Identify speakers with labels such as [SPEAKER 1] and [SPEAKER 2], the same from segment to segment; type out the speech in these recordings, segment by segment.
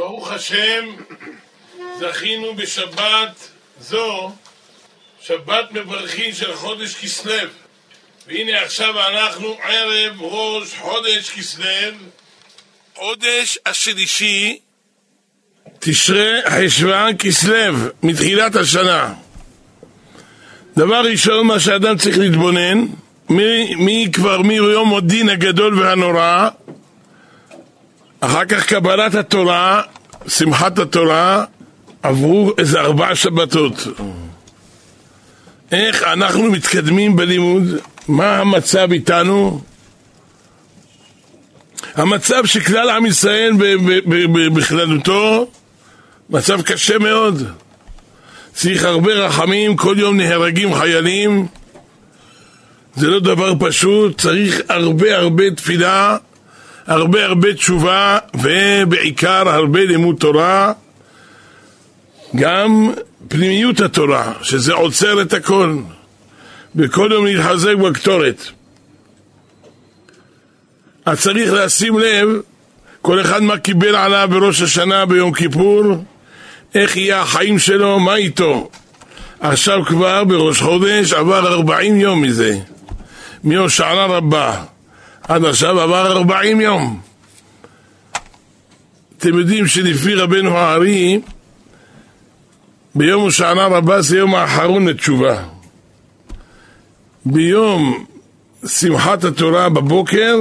[SPEAKER 1] ברוך השם, זכינו בשבת זו, שבת מברכין של חודש כסלו. והנה עכשיו אנחנו ערב ראש חודש כסלו, חודש השלישי, תשרי חשוון כסלו, מתחילת השנה. דבר ראשון, מה שאדם צריך להתבונן, מי, מי כבר מיום הדין הגדול והנורא, אחר כך קבלת התורה, שמחת התורה, עברו איזה ארבע שבתות. איך אנחנו מתקדמים בלימוד? מה המצב איתנו? המצב שכלל עם ישראל בכללותו, מצב קשה מאוד. צריך הרבה רחמים, כל יום נהרגים חיילים, זה לא דבר פשוט, צריך הרבה הרבה תפילה, הרבה הרבה תשובה, ובעיקר הרבה לימוד תורה, גם פנימיות התורה, שזה עוצר את הכל, וכל יום להתחזק בקטורת. אז צריך לשים לב, כל אחד מה קיבל עליו בראש השנה ביום כיפור, איך יהיה החיים שלו, מה איתו. עכשיו כבר בראש חודש עבר ארבעים יום מזה, מהושענא רבה עד עכשיו עבר ארבעים יום. אתם יודעים שלפי רבנו הארי, ביום הושענא רבה זה יום האחרון לתשובה. ביום שמחת התורה בבוקר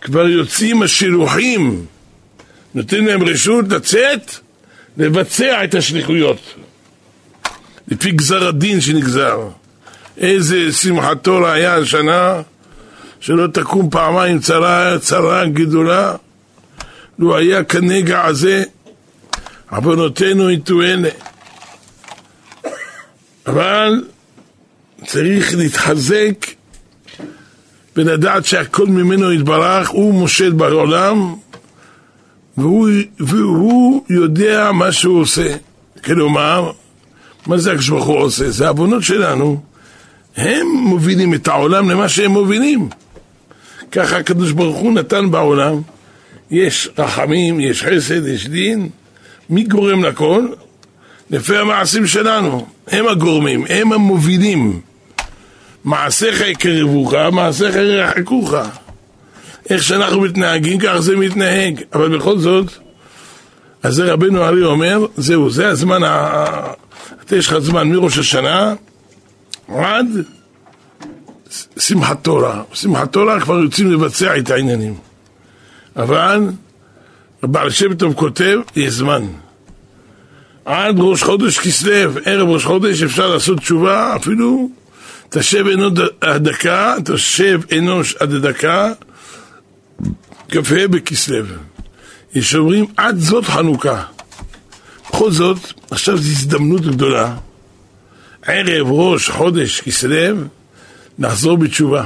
[SPEAKER 1] כבר יוצאים השילוחים, נותנים להם רשות לצאת לבצע את השליחויות לפי גזר הדין שנגזר. איזה שמחת תורה היה השנה שלא תקום פעמיים צרה, צרה גדולה לו היה כנגע הזה עוונותינו יטואנה אבל צריך להתחזק ולדעת שהכל ממנו יתברך, הוא מושל בעולם והוא, והוא יודע מה שהוא עושה. כלומר, מה זה הקדוש עושה? זה העוונות שלנו. הם מובילים את העולם למה שהם מובילים. ככה הקדוש ברוך הוא נתן בעולם. יש רחמים, יש חסד, יש דין. מי גורם לכל? לפי המעשים שלנו. הם הגורמים, הם המובילים. מעשיך יקרבוך, מעשיך ירחקוך. איך שאנחנו מתנהגים, כך זה מתנהג. אבל בכל זאת, אז זה רבנו ארי אומר, זהו, זה הזמן. יש לך זמן מראש השנה עד שמחת תורה. שמחת תורה כבר יוצאים לבצע את העניינים. אבל בעל שם טוב כותב, יש זמן. עד ראש חודש כסלו, ערב ראש חודש אפשר לעשות תשובה, אפילו תשב אנוש עד דקה, תשב אנוש עד דקה, כ"ה בכסלו. יש אומרים עד זאת חנוכה. בכל זאת, עכשיו זו הזדמנות גדולה. ערב ראש חודש כסלו, נחזור בתשובה.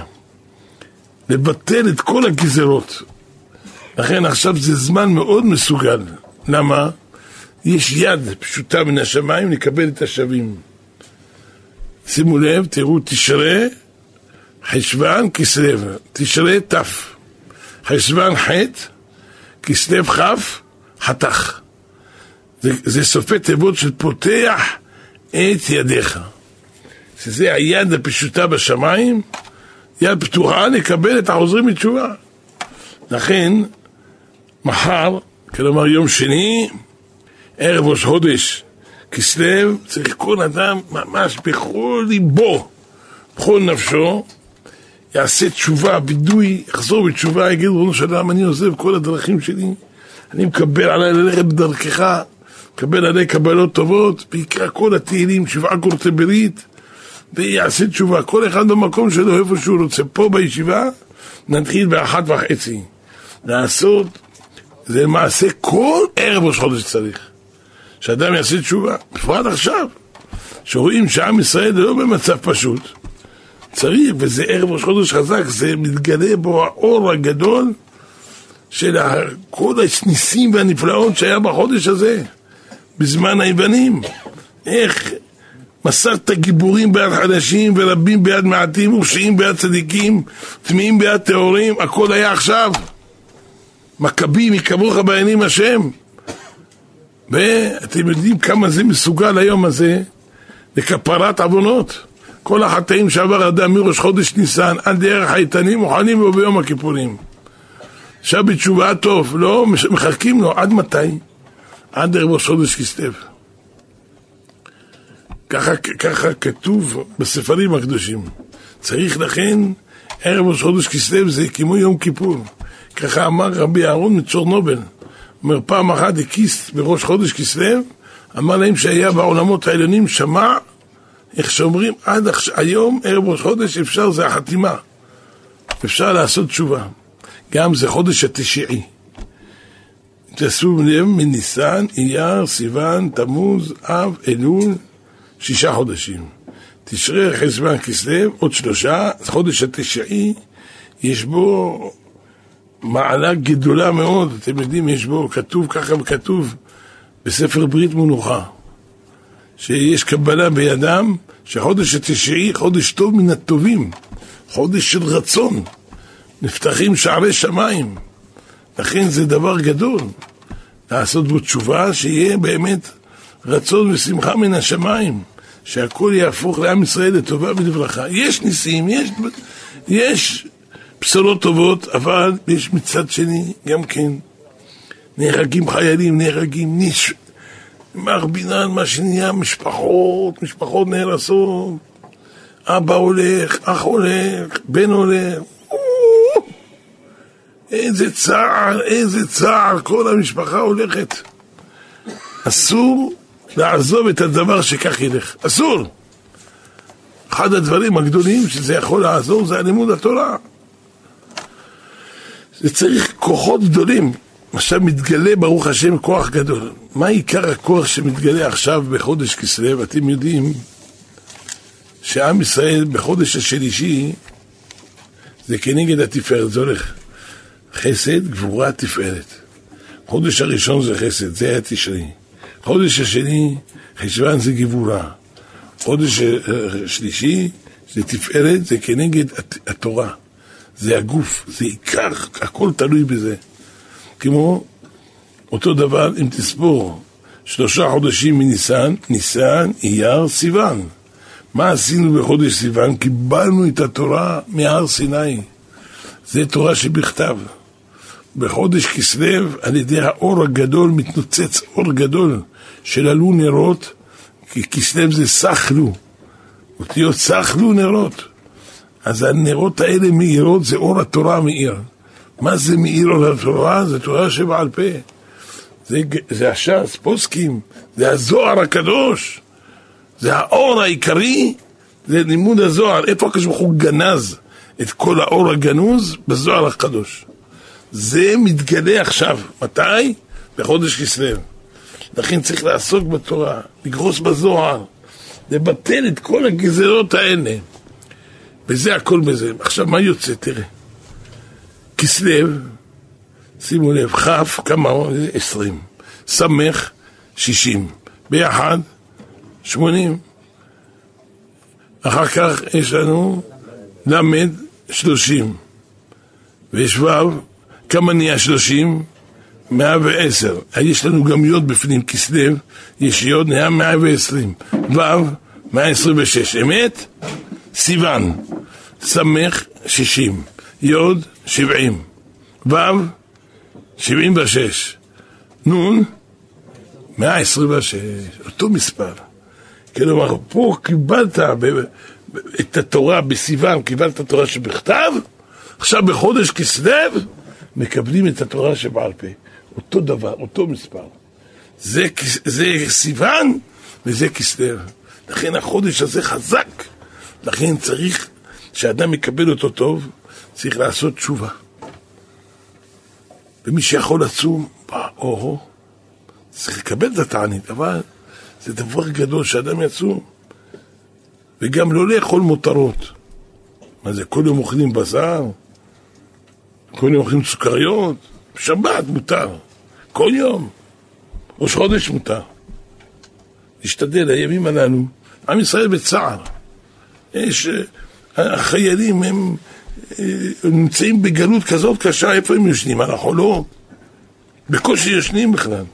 [SPEAKER 1] לבטל את כל הגזרות. לכן עכשיו זה זמן מאוד מסוגל. למה? יש יד פשוטה מן השמיים לקבל את השווים. שימו לב, תראו, תשרה, חשוון, כסלו, תשרה ת', חשוון ח', כסלו כ', חתך. זה, זה סופי תיבות של פותח את ידיך. שזה היד הפשוטה בשמיים, יד פתוחה לקבל את החוזרים בתשובה. לכן, מחר, כלומר יום שני, ערב ראש חודש כסלו, צריך כל אדם ממש בכל ליבו, בכל נפשו, יעשה תשובה, וידוי, יחזור בתשובה, יגיד ריבונו של עולם, אני עוזב כל הדרכים שלי, אני מקבל עליי ללכת בדרכך, מקבל עליי קבלות טובות, ויקרא כל התהילים, שבעה קורצי ברית, ויעשה תשובה, כל אחד במקום שלו, איפה שהוא רוצה. פה בישיבה, נתחיל באחת וחצי. לעשות, זה למעשה כל ערב ראש חודש צריך. שאדם יעשה תשובה, בפרט עכשיו, שרואים שעם ישראל לא במצב פשוט, צריך, וזה ערב ראש חודש חזק, זה מתגלה בו האור הגדול של כל הניסים והנפלאות שהיה בחודש הזה, בזמן היוונים. איך מסרת גיבורים ביד חדשים ורבים ביד מעטים ורשעים ביד צדיקים, טמאים ביד טהורים, הכל היה עכשיו. מכבים, יקבוך בעינים השם. ואתם יודעים כמה זה מסוגל היום הזה לכפרת עוונות. כל החטאים שעבר אדם מראש חודש ניסן עד דרך האיתנים מוכנים בו ביום הכיפורים. עכשיו בתשובה טוב, לא מחכים לו, עד מתי? עד ערב ראש חודש כסלו. ככה, ככה כתוב בספרים הקדושים. צריך לכן, ערב ראש חודש כסלו זה כמו יום כיפור. ככה אמר רבי אהרון מצ'ורנובל. אומר, פעם אחת הקיס בראש חודש כסלו, אמר להם שהיה בעולמות העליונים, שמע, איך שאומרים, עד היום, ערב ראש חודש, אפשר, זה החתימה. אפשר לעשות תשובה. גם זה חודש התשיעי. תעשו לב מניסן, אייר, סיוון, תמוז, אב, אלול, שישה חודשים. תשרי, חשוון, כסלו, עוד שלושה, חודש התשיעי, יש בו מעלה גדולה מאוד, אתם יודעים, יש בו, כתוב ככה וכתוב בספר ברית מנוחה, שיש קבלה בידם, שחודש התשיעי חודש טוב מן הטובים, חודש של רצון, נפתחים שערי שמיים, לכן זה דבר גדול, לעשות בו תשובה, שיהיה באמת רצון ושמחה מן השמיים, שהכל יהפוך לעם ישראל לטובה ולברכה. יש ניסים, יש, יש בשורות טובות, אבל יש מצד שני גם כן נהרגים חיילים, נהרגים ניש... מר בינן, מה שנהיה, משפחות, משפחות נהרסות, אבא הולך, אח הולך, בן הולך, איזה צער, איזה צער, כל המשפחה הולכת. אסור לעזוב את הדבר שכך ילך, אסור. אחד הדברים הגדולים שזה יכול לעזור זה הלימוד התורה. זה צריך כוחות גדולים. עכשיו מתגלה, ברוך השם, כוח גדול. מה עיקר הכוח שמתגלה עכשיו בחודש כסלו? אתם יודעים שעם ישראל בחודש השלישי זה כנגד התפארת, זה הולך חסד, גבורה, תפארת. חודש הראשון זה חסד, זה היה תשרי. חודש השני, חשוון זה גבורה. חודש השלישי זה תפארת, זה כנגד התורה. זה הגוף, זה עיקר, הכל תלוי בזה. כמו אותו דבר אם תספור שלושה חודשים מניסן, ניסן, אייר, סיוון. מה עשינו בחודש סיוון? קיבלנו את התורה מהר סיני. זה תורה שבכתב. בחודש כסלו, על ידי האור הגדול, מתנוצץ אור גדול של עלו נרות, כי כסלו זה סחלו, אותיות סחלו נרות. אז הנרות האלה מאירות זה אור התורה מאיר. מה זה מאיר אור התורה? זה תורה שבעל פה. זה, זה הש"ס, פוסקים, זה הזוהר הקדוש, זה האור העיקרי, זה לימוד הזוהר. איפה הקדוש ברוך הוא גנז את כל האור הגנוז? בזוהר הקדוש. זה מתגלה עכשיו. מתי? בחודש כסלו. לכן צריך לעסוק בתורה, לגרוס בזוהר, לבטל את כל הגזרות האלה. וזה הכל בזה. עכשיו, מה יוצא? תראה. כסלו, שימו לב, כ', כמה? עשרים. סמך, שישים. ביחד, שמונים. אחר כך יש לנו ל', שלושים. ויש ו', כמה נהיה שלושים? מאה ועשר. יש לנו גם יוד בפנים, כסלו, יש יוד, נהיה מאה ועשרים. ו', מאה עשרים ושש. אמת? סיוון, סמך, שישים. יוד, שבעים. ו', שבעים ושש. נ', מאה עשרים ושש. אותו מספר. כלומר, פה קיבלת את התורה בסיוון, קיבלת את התורה שבכתב, עכשיו בחודש כסלו מקבלים את התורה שבעל פה. אותו דבר, אותו מספר. זה, זה סיוון וזה כסלו. לכן החודש הזה חזק. לכן צריך, שאדם יקבל אותו טוב, צריך לעשות תשובה. ומי שיכול לצום, או-הו, צריך לקבל את התענית, אבל זה דבר גדול שאדם יצום. וגם לא לאכול מותרות. מה זה, כל יום אוכלים בשר? כל יום אוכלים סוכריות? שבת מותר. כל יום. ראש חודש מותר. להשתדל, הימים הללו, עם ישראל בצער. יש, אה, החיילים הם אה, נמצאים בגלות כזאת קשה, איפה הם ישנים? על החולות? בקושי ישנים בכלל.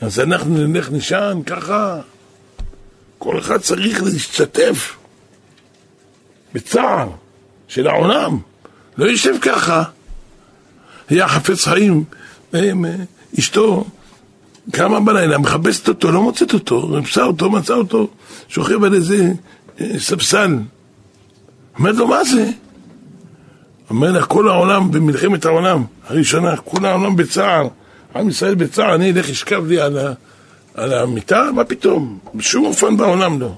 [SPEAKER 1] אז אנחנו נלך נשען ככה. כל אחד צריך להשתתף בצער של העולם. לא יושב ככה. היה חפץ חיים, אה, אשתו קמה בלילה, מחפשת אותו, לא מוצאת אותו, רמסה אותו, מצא אותו, שוכב על איזה אה, ספסל. אומרת לו, מה זה? אומר לה, כל העולם במלחמת העולם הראשונה, כל העולם בצער, עם ישראל בצער, אני אלך אשכב לי על, ה, על המיטה? מה פתאום? בשום אופן בעולם לא.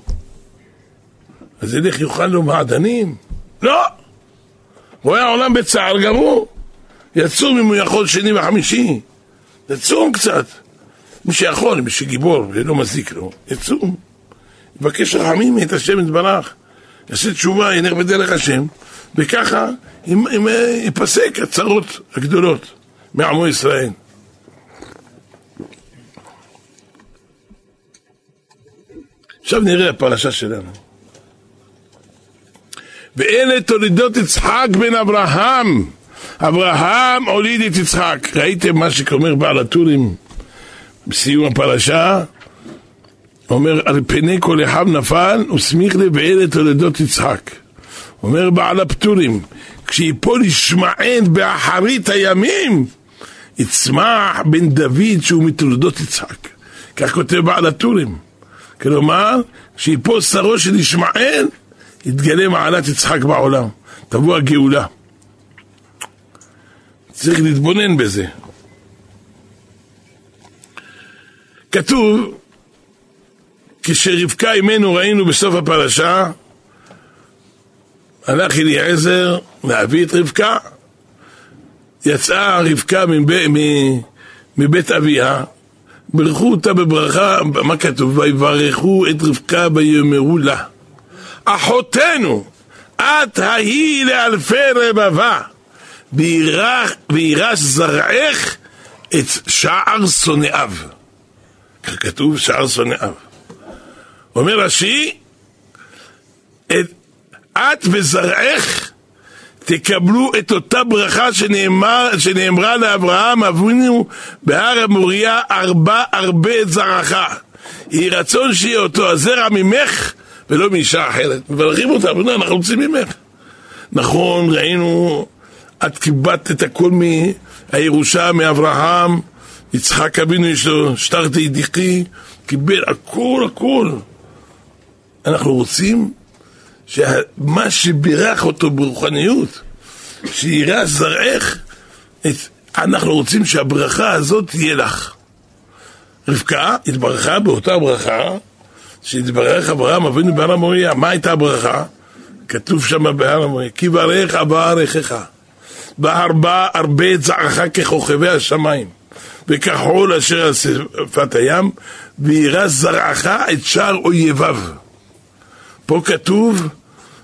[SPEAKER 1] אז ילך יאכל לו מעדנים? לא! רואה העולם בצער גמור. יצום אם הוא יכול שני וחמישי. יצום קצת. מי שיכול, מי שגיבור ולא מזיק לו, יצום. יבקש רחמים את השם יתברך. יעשה תשובה, ילך בדרך השם, וככה ייפסק הצרות הגדולות מעמו ישראל. עכשיו נראה הפרשה שלנו. ואלה תולדות יצחק בן אברהם. אברהם הוליד את יצחק. ראיתם מה שאומר בעל הטורים בסיום הפרשה? אומר, על פני כל אחד נפל, וסמיך לי ואלה תולדות יצחק. אומר בעל הפטורים, כשיפול ישמעאל באחרית הימים, יצמח בן דוד שהוא מתולדות יצחק. כך כותב בעל הטורים. כלומר, כשיפול שרו של ישמעאל, יתגלה מעלת יצחק בעולם. תבוא הגאולה. צריך להתבונן בזה. כתוב, כשרבקה אימנו ראינו בסוף הפרשה, הלך אליעזר להביא את רבקה, יצאה רבקה מבית, מבית אביה, ברכו אותה בברכה, מה כתוב? ויברכו את רבקה ויאמרו לה, אחותנו, את ההיא לאלפי רבבה, וירש זרעך את שער שונאיו. כך כתוב, שער שונאיו. אומר רש"י, את וזרעך תקבלו את אותה ברכה שנאמר, שנאמרה לאברהם אבינו בהר המוריה ארבע הרבה את זרעך. יהי רצון שיהיה אותו הזרע ממך ולא מאישה אחרת. מברכים אותה, אנחנו רוצים ממך. נכון, ראינו, את קיבלת את הכל מהירושה מאברהם, יצחק אבינו יש לו שטרתי דיחי, קיבל הכל הכל. אנחנו רוצים שמה שבירך אותו ברוחניות, שיראה זרעך, אנחנו רוצים שהברכה הזאת תהיה לך. רבקה התברכה באותה ברכה שהתברך אברהם אבינו בהר המוריה. מה הייתה הברכה? כתוב שם בהר המוריה, כי ברך אברכך, בהרבה הרבה את זרעך ככוכבי השמיים, וכחול אשר על שפת הים, וירא זרעך את שער אויביו. פה כתוב,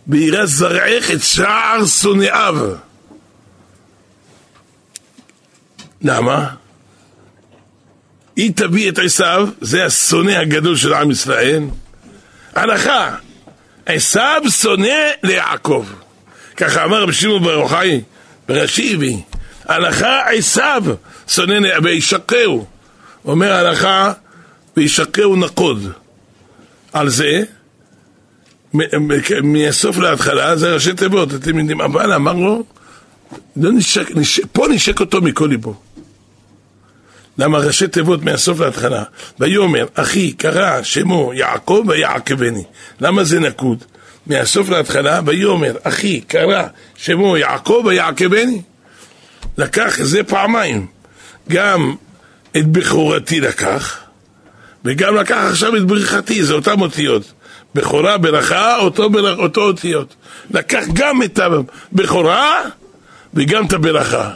[SPEAKER 1] וירא זרעך את שער שונאיו. למה? היא תביא את עשיו, זה השונא הגדול של עם ישראל. הלכה, עשיו שונא ליעקב. ככה אמר רבי שמעון בר יוחאי ברש"י הביא. הלכה עשיו שונא וישקהו. אומר הלכה וישקהו נקוד. על זה מהסוף להתחלה זה ראשי תיבות, אתם יודעים, אבל אמר לו, לא נשק, נשק, פה נשק אותו מכל ליבו. למה ראשי תיבות מהסוף להתחלה? ויאמר, אחי קרא שמו יעקב ויעקבני. למה זה נקוד? מהסוף להתחלה, ויאמר, אחי קרא שמו יעקב ויעקבני. לקח זה פעמיים. גם את בכורתי לקח, וגם לקח עכשיו את ברכתי, זה אותן אותיות. בכורה, ברכה, אותו. אותו אותיות. לקח גם את הבכורה וגם את הברכה.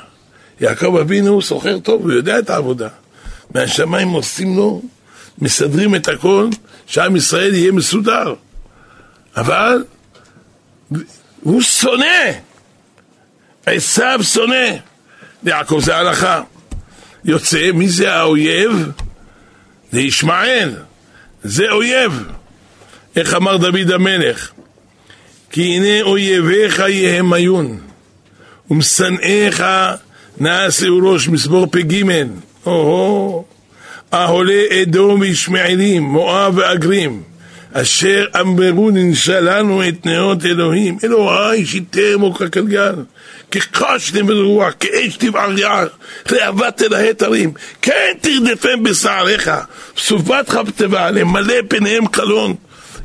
[SPEAKER 1] יעקב אבינו סוחר טוב, הוא יודע את העבודה. מהשמיים עושים לו, מסדרים את הכל, שעם ישראל יהיה מסודר. אבל הוא שונא, עשיו שונא. יעקב זה הלכה. יוצא, מי זה האויב? זה ישמעאל, זה אויב. איך אמר דוד המלך? כי הנה אויביך יהמיון, ומשנאיך נעשהו ראש, מסבור פ"ג. או-הו, אהולי אדום וישמעאלים, מואב ואגרים, אשר אמרו ננשא לנו את נאות אלוהים, אלוהי שיתם כגלגל, כחשתם ברוח, כאש תבער יער, להבת אל ההתרים, כן תרדפם בשעריך, סופתך תבעלם, מלא פניהם קלון.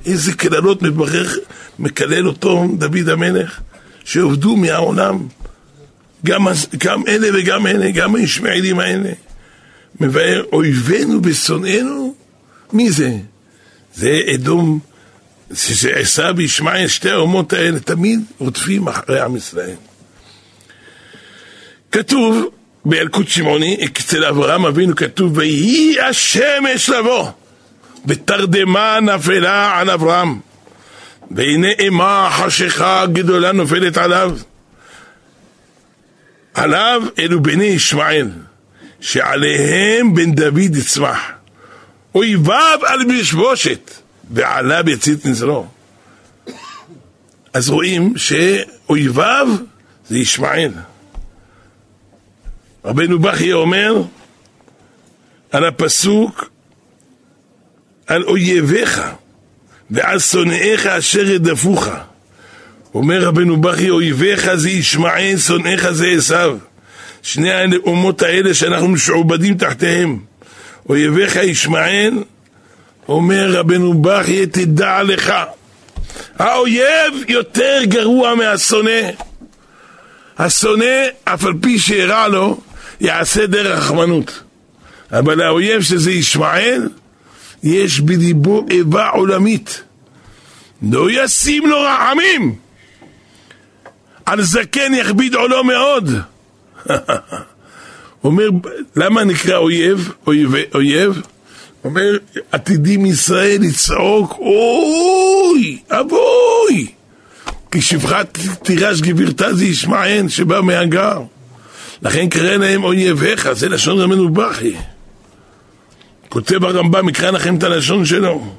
[SPEAKER 1] איזה קללות מברך, מקלל אותו דוד המלך, שעובדו מהעולם, גם, גם אלה וגם אלה, גם הישמעאלים האלה. מבאר אויבינו ושונאינו, מי זה? זה אדום, שזה עשיו וישמעאל, שתי האומות האלה תמיד רודפים אחרי עם ישראל. כתוב באלקוט שמעוני, אצל אברהם אבינו כתוב, ויהי השמש לבוא, ותרדמה נפלה על אברהם, והנה אימה חשיכה גדולה נופלת עליו. עליו אלו בני ישמעאל, שעליהם בן דוד יצמח. אויביו על משבושת, ועליו יצית נזרו. אז רואים שאויביו זה ישמעאל. רבנו בכי אומר על הפסוק על אויביך ועל שונאיך אשר ידפוך. אומר רבנו בכי, אויביך זה ישמעאל, שונאיך זה עשיו. שני האומות האלה שאנחנו משועבדים תחתיהם. אויביך ישמעאל, אומר רבנו בכי, תדע לך, האויב יותר גרוע מהשונא. השונא, אף על פי שאירע לו, יעשה דרך רחמנות. אבל האויב שזה ישמעאל, יש בליבו איבה עולמית. לא ישים לו רחמים. על זקן יכביד עולו מאוד. אומר, למה נקרא אויב? אויב, אויב? אומר, עתידים ישראל לצעוק, אוי, אבוי! כי שפחת תירש גבירתה זה ישמעאל שבא מהגר. לכן קרא להם אויביך, זה לשון רמנו בכי. כותב הרמב"ם, יקרא לכם את הלשון שלו.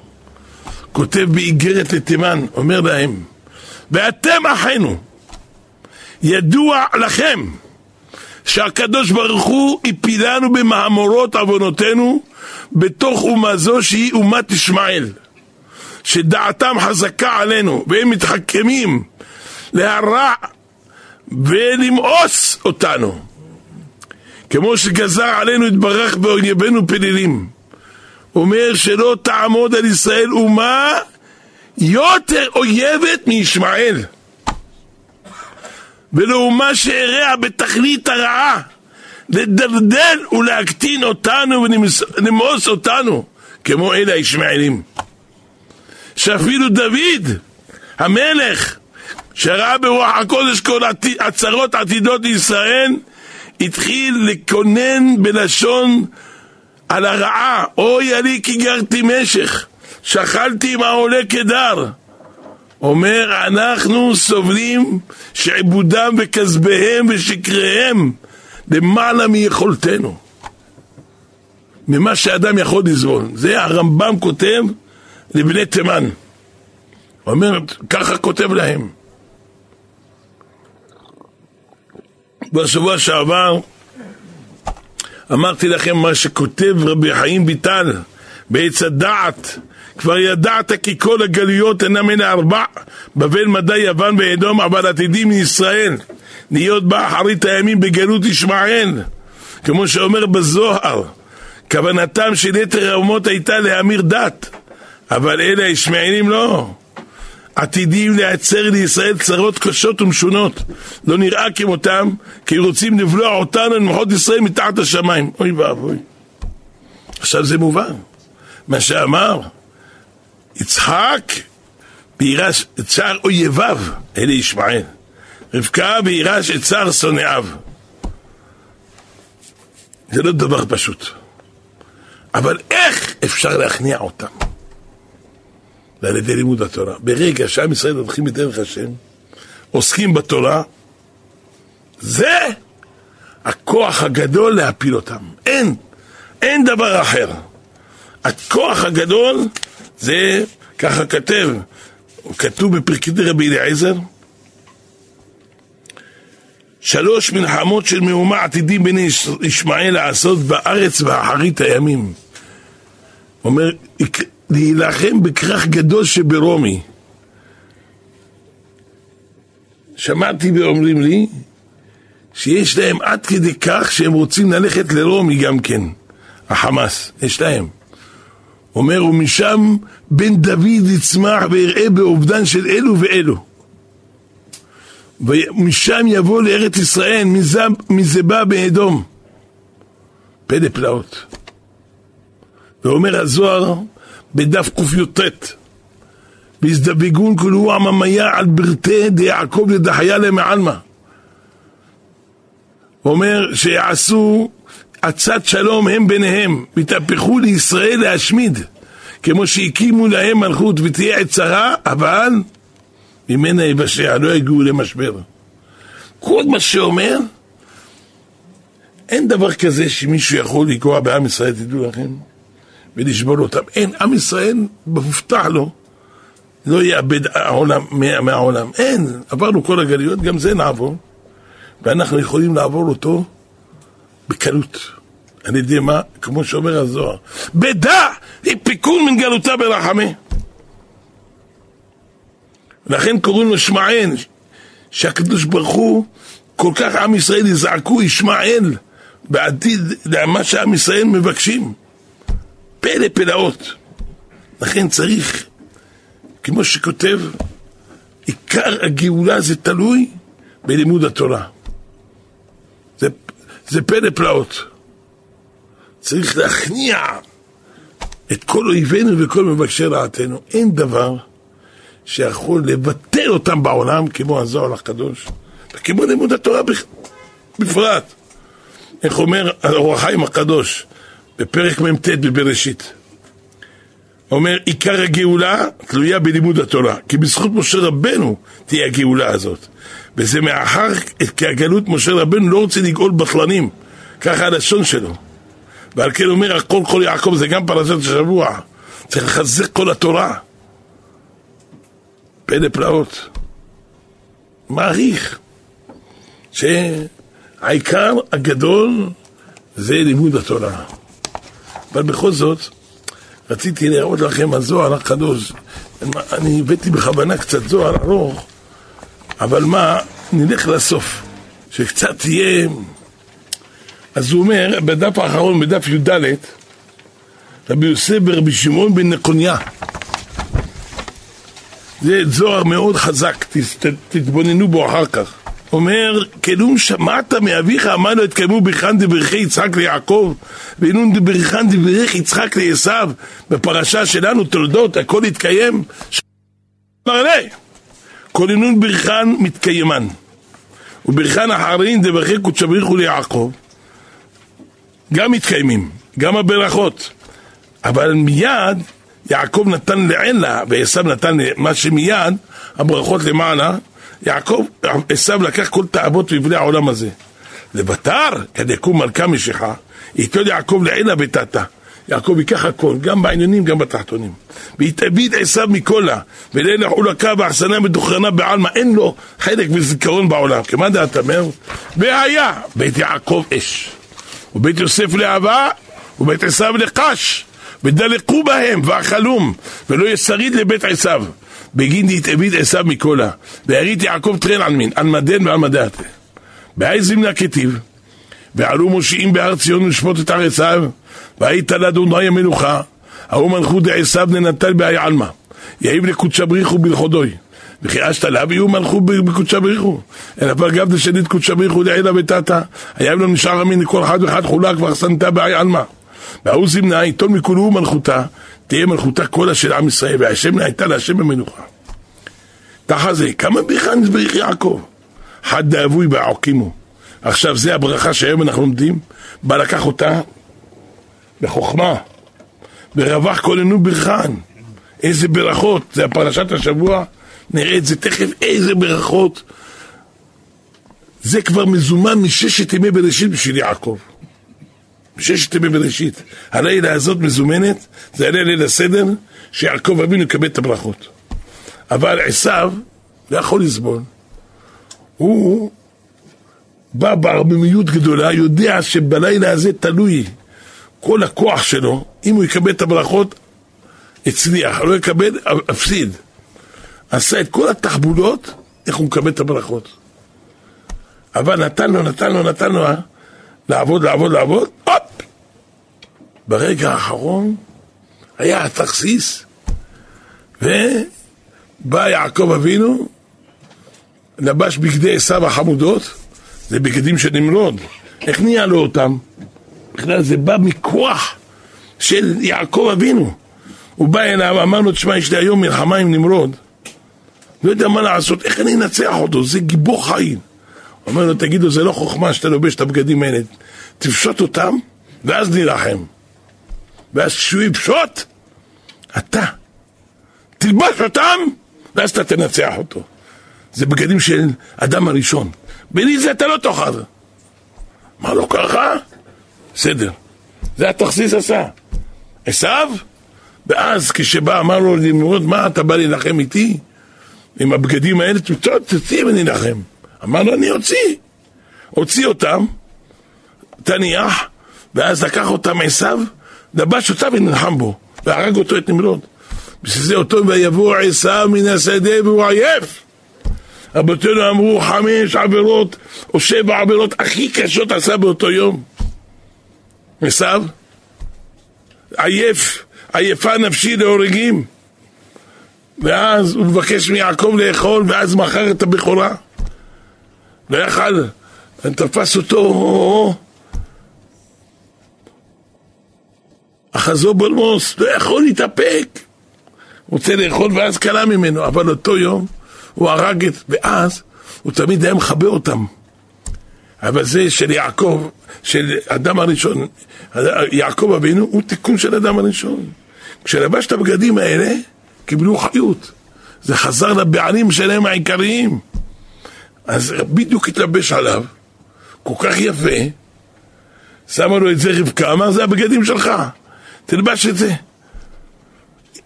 [SPEAKER 1] כותב באיגרת לתימן, אומר להם, ואתם אחינו, ידוע לכם שהקדוש ברוך הוא הפילנו במאמרות עוונותינו בתוך אומה זו שהיא אומת ישמעאל שדעתם חזקה עלינו והם מתחכמים להרע ולמאוס אותנו. כמו שגזר עלינו יתברך באויבינו פלילים אומר שלא תעמוד על ישראל אומה יותר אויבת מישמעאל ולאומה שאירע בתכלית הרעה לדלדל ולהקטין אותנו ולמאוס אותנו כמו אלה הישמעאלים. שאפילו דוד המלך שראה ברוח הקודש כל הצהרות עתידות לישראל התחיל לקונן בלשון על הרעה אוי עלי כי גרתי משך שכלתי עם העולה כדר אומר, אנחנו סובלים שעבודם וכסביהם ושקריהם למעלה מיכולתנו. ממה שאדם יכול לסבול. זה הרמב"ם כותב לבני תימן. הוא אומר, ככה כותב להם. בשבוע שעבר אמרתי לכם מה שכותב רבי חיים ויטל בעץ הדעת כבר ידעת כי כל הגלויות אינם מן ארבע, בבל, מדי, יוון ואדום, אבל עתידים מישראל להיות באחרית הימים בגלות ישמעאל, כמו שאומר בזוהר, כוונתם של יתר האומות הייתה להמיר דת, אבל אלה הישמעאלים לא. עתידים לייצר לישראל צרות קשות ומשונות. לא נראה כמותם, כי רוצים לבלוע אותנו, למחות ישראל מתחת השמיים. אוי ואבוי. עכשיו זה מובן. מה שאמר יצחק בירש את צער אויביו, אלה ישמעאל. רבקה בירש את צער שונאיו. זה לא דבר פשוט. אבל איך אפשר להכניע אותם? זה על ידי לימוד התורה. ברגע שעם ישראל הולכים בדרך השם, עוסקים בתורה, זה הכוח הגדול להפיל אותם. אין, אין דבר אחר. הכוח הגדול זה, ככה כתב, כתוב בפרקי רבי אליעזר, שלוש מלחמות של מהומה עתידים בני ישמעאל לעשות בארץ באחרית הימים. אומר, להילחם בכרך גדול שברומי. שמעתי ואומרים לי שיש להם עד כדי כך שהם רוצים ללכת לרומי גם כן, החמאס, יש להם. אומר, ומשם בן דוד יצמח ויראה באובדן של אלו ואלו. ומשם יבוא לארץ ישראל, מזה, מזה בא באדום. פלא פלאות. ואומר הזוהר בדף קי"ט והזדבגון כולו עממיה על ברתי דיעקב לדחיה למעלמה. הוא אומר שיעשו עצת שלום הם ביניהם, ויתהפכו לישראל להשמיד, כמו שהקימו להם מלכות ותהיה עת צרה, אבל ממנה יבשע, לא יגיעו למשבר. כל מה שאומר, אין דבר כזה שמישהו יכול לגרוע בעם ישראל, תדעו לכם, ולשבור אותם. אין, עם ישראל, מובטח לו, לא יאבד העולם, מהעולם. אין, עברנו כל הגלויות, גם זה נעבור, ואנחנו יכולים לעבור אותו בקלות. על ידי מה? כמו שאומר הזוהר. בדע, פיקון מן גלותה ברחמה. לכן קוראים לו שמעאל, שהקדוש ברוך הוא, כל כך עם ישראל יזעקו ישמעאל בעתיד למה שעם ישראל מבקשים. פלא פלאות. לכן צריך, כמו שכותב, עיקר הגאולה זה תלוי בלימוד התורה. זה, פלא פלאות. צריך להכניע את כל אויבינו וכל מבקשי רעתנו. אין דבר שיכול לבטל אותם בעולם כמו הזוהר הקדוש, וכמו לימוד התורה בפרט. איך אומר האור החיים הקדוש בפרק מ"ט בבראשית? אומר, עיקר הגאולה תלויה בלימוד התורה, כי בזכות משה רבנו תהיה הגאולה הזאת. וזה מאחר, כי הגלות משה רבנו לא רוצה לגאול בטלנים, ככה הלשון שלו. ועל כן אומר, הכל כל יעקב זה גם פרשת השבוע, צריך לחזק כל התורה. פלא פלאות. מעריך שהעיקר הגדול זה לימוד התורה. אבל בכל זאת, רציתי להראות לכם הזוהר הקדוש. אני הבאתי בכוונה קצת זוהר ארוך, אבל מה, נלך לסוף, שקצת יהיה... אז הוא אומר, בדף האחרון, בדף י"ד, רבי יוסף ברבי שמעון בן נקוניה, זה זוהר מאוד חזק, תתבוננו בו אחר כך. אומר, כלום שמעת מאביך אמר לו התקיימו ברכן דברכי יצחק ליעקב ואינון דברכן דברך יצחק לעשו בפרשה שלנו תולדות הכל התקיים אמר לי כל אינון ברכן מתקיימן וברכן אחרין דברכי קודשא בריחו ליעקב גם מתקיימים, גם הברכות אבל מיד יעקב נתן לעילה ועשו נתן מה שמיד הברכות למעלה יעקב, עשו לקח כל תאוות ויבלי העולם הזה. לבתר, כדי יקום מלכה משיחה, ייתן יעקב לעילה ותתה. יעקב ייקח הכל, גם בעניונים, גם בתחתונים. ויתאביד עשו מכולה, ולילה חולקה ואחסנה מדוכרנה בעלמא, אין לו חלק וזיכרון בעולם. כמה דעת אומר? והיה בית יעקב אש, ובית יוסף לאהבה, ובית עשו לקש. ודלקו בהם ואכלום, ולא ישריד לבית עשיו. בגין דהתאביד עשיו מכולה, וירית יעקב טרן על מין, על מדן ועל מדעתה. באיזה מן הכתיב, ועלו מושיעים בהר ציון לשפוט את הר עשיו, והיית לאדוני המלוכה, ההוא מלכות דעשיו ננטל באי עלמא, יהיב לקודשא בריחו בלכודוי. וכי אשתא לאו יהיו מלכו בקודשא בריחו. אלא כבר גם דשנית קודשא בריחו לעילה ותתא, היה לו נשאר אמין לכל אחד ואחד חולק ואחסנתה באי עלמא. וההוא זימנה עיתון מכולו מלכותה, תהיה מלכותה כל של עם ישראל, והשם הייתה להשם במנוחה. תחת זה, כמה בריחה נזבריך יעקב? חד דאבוי בעוקימו. עכשיו זה הברכה שהיום אנחנו לומדים, בא לקח אותה בחוכמה, ורווח כוננו ברכן. איזה ברכות, זה הפרשת השבוע, נראה את זה תכף, איזה ברכות. זה כבר מזומן מששת ימי בראשית בשביל יעקב. בששת ימי בראשית. הלילה הזאת מזומנת, זה הלילה ליל הסדר, שיעקב אבינו יקבל את הברכות. אבל עשיו לא יכול לסבול. הוא בא בערממיות גדולה, יודע שבלילה הזה תלוי כל הכוח שלו, אם הוא יקבל את הברכות, הצליח, לא יקבל, הפסיד. עשה את כל התחבולות, איך הוא מקבל את הברכות. אבל נתן לו, נתן לו, נתן לו, אה? לעבוד, לעבוד, לעבוד, הופ! ברגע האחרון היה התכסיס, ובא יעקב אבינו, לבש בגדי עשיו החמודות, זה בגדים של נמרוד. איך נהיה לו אותם? בכלל זה בא מכוח של יעקב אבינו. הוא בא אליו, אמר לו, תשמע, יש לי היום מלחמה עם נמרוד. לא יודע מה לעשות, איך אני אנצח אותו? זה גיבור חיים. הוא אומר לו, תגידו, זה לא חוכמה שאתה לובש את הבגדים האלה. תפשוט אותם, ואז נילחם. ואז כשהוא יפשוט, אתה תלבש אותם, ואז אתה תנצח אותו. זה בגדים של אדם הראשון. בלי זה אתה לא תאכל. מה לא ככה? בסדר. זה התכסיס עשה. עשיו, ואז כשבא אמר לו ללמוד, מה אתה בא להילחם איתי? עם הבגדים האלה, תוציא ונילחם. אמר לו, אני אוציא. הוציא אותם, תניח, ואז לקח אותם עשיו, דבש אותה ונלחם בו, והרג אותו את נמרוד. בשביל זה אותו ויבוא עשיו מן השדה והוא עייף. רבותינו אמרו חמש עבירות או שבע עבירות הכי קשות עשה באותו יום. עשיו, עייף, עייפה נפשי להורגים. ואז הוא מבקש מיעקב לאכול, ואז מכר את הבכורה. לא יכל, תפס אותו אחזו בולמוס, לא יכול להתאפק. רוצה לאכול ואז קלה ממנו, אבל אותו יום הוא הרג את... ואז הוא תמיד היה מכבה אותם. אבל זה של יעקב, של אדם הראשון, יעקב אבינו הוא תיקון של אדם הראשון. כשלבש את הבגדים האלה, קיבלו חיות. זה חזר לבעלים שלהם העיקריים. אז בדיוק התלבש עליו, כל כך יפה, שמה לו את זה רבקה, אמר זה הבגדים שלך, תלבש את זה.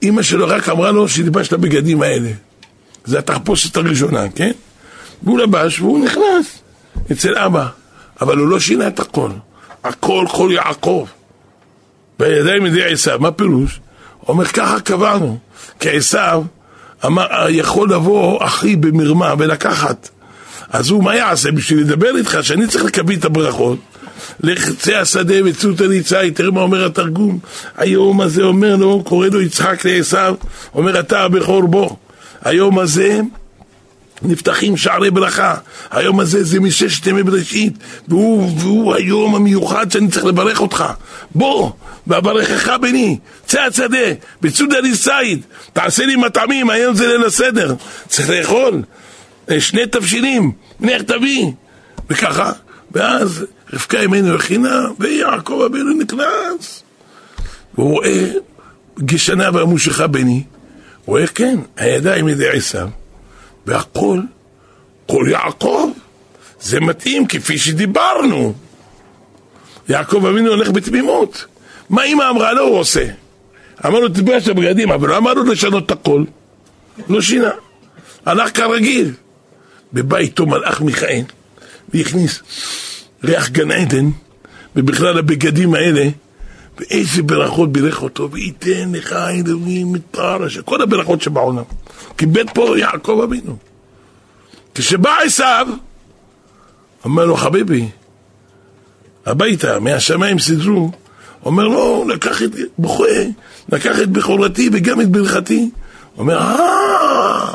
[SPEAKER 1] אימא שלו רק אמרה לו שילבש את הבגדים האלה. זה התחפושת הראשונה, כן? והוא לבש והוא נכנס אצל אבא, אבל הוא לא שינה את הכל. הכל כל יעקב. בידיים ידי עשיו, מה פירוש? אומר ככה קבענו, כי עשיו אמר, יכול לבוא אחי במרמה ולקחת. אז הוא מה יעשה בשביל לדבר איתך שאני צריך לקבל את הברכות? לך צא השדה וצאות הניצי, תראה מה אומר התרגום. היום הזה אומר לו, קורא לו יצחק לעשו, אומר אתה הבכור בו. היום הזה נפתחים שערי ברכה. היום הזה זה מששת ימי בראשית, והוא, והוא היום המיוחד שאני צריך לברך אותך. בוא, ואברכך בני, צא השדה, בצוד הניסייד, תעשה לי מטעמים, היום זה ליל הסדר. צריך לאכול אה, שני תבשילים, נך תביא. וככה, ואז רבקה אמנו הכינה, ויעקב אבינו נכנס. והוא רואה גשנה והמושכה בני, הוא רואה כן, הידיים ידי עשיו, והכל, כל יעקב, זה מתאים כפי שדיברנו. יעקב אבינו הולך בתמימות. מה אמא אמרה לו הוא עושה? אמר לו תלבש את הבגדים, אבל לא אמר לו לשנות את הכל. לא שינה. הלך כרגיל. ובא איתו מלאך מיכאל, והכניס ריח גן עדן, ובכלל הבגדים האלה, ואיזה ברכות בירך אותו, וייתן לך אלוהים את פרש, כל הברכות שבעולם. קיבל פה יעקב אבינו. כשבא עשיו, אומר לו, חביבי, הביתה, מהשמיים סידרו, אומר לו, לקח את בוכה, לקח את בכורתי וגם את ברכתי. אומר, אה,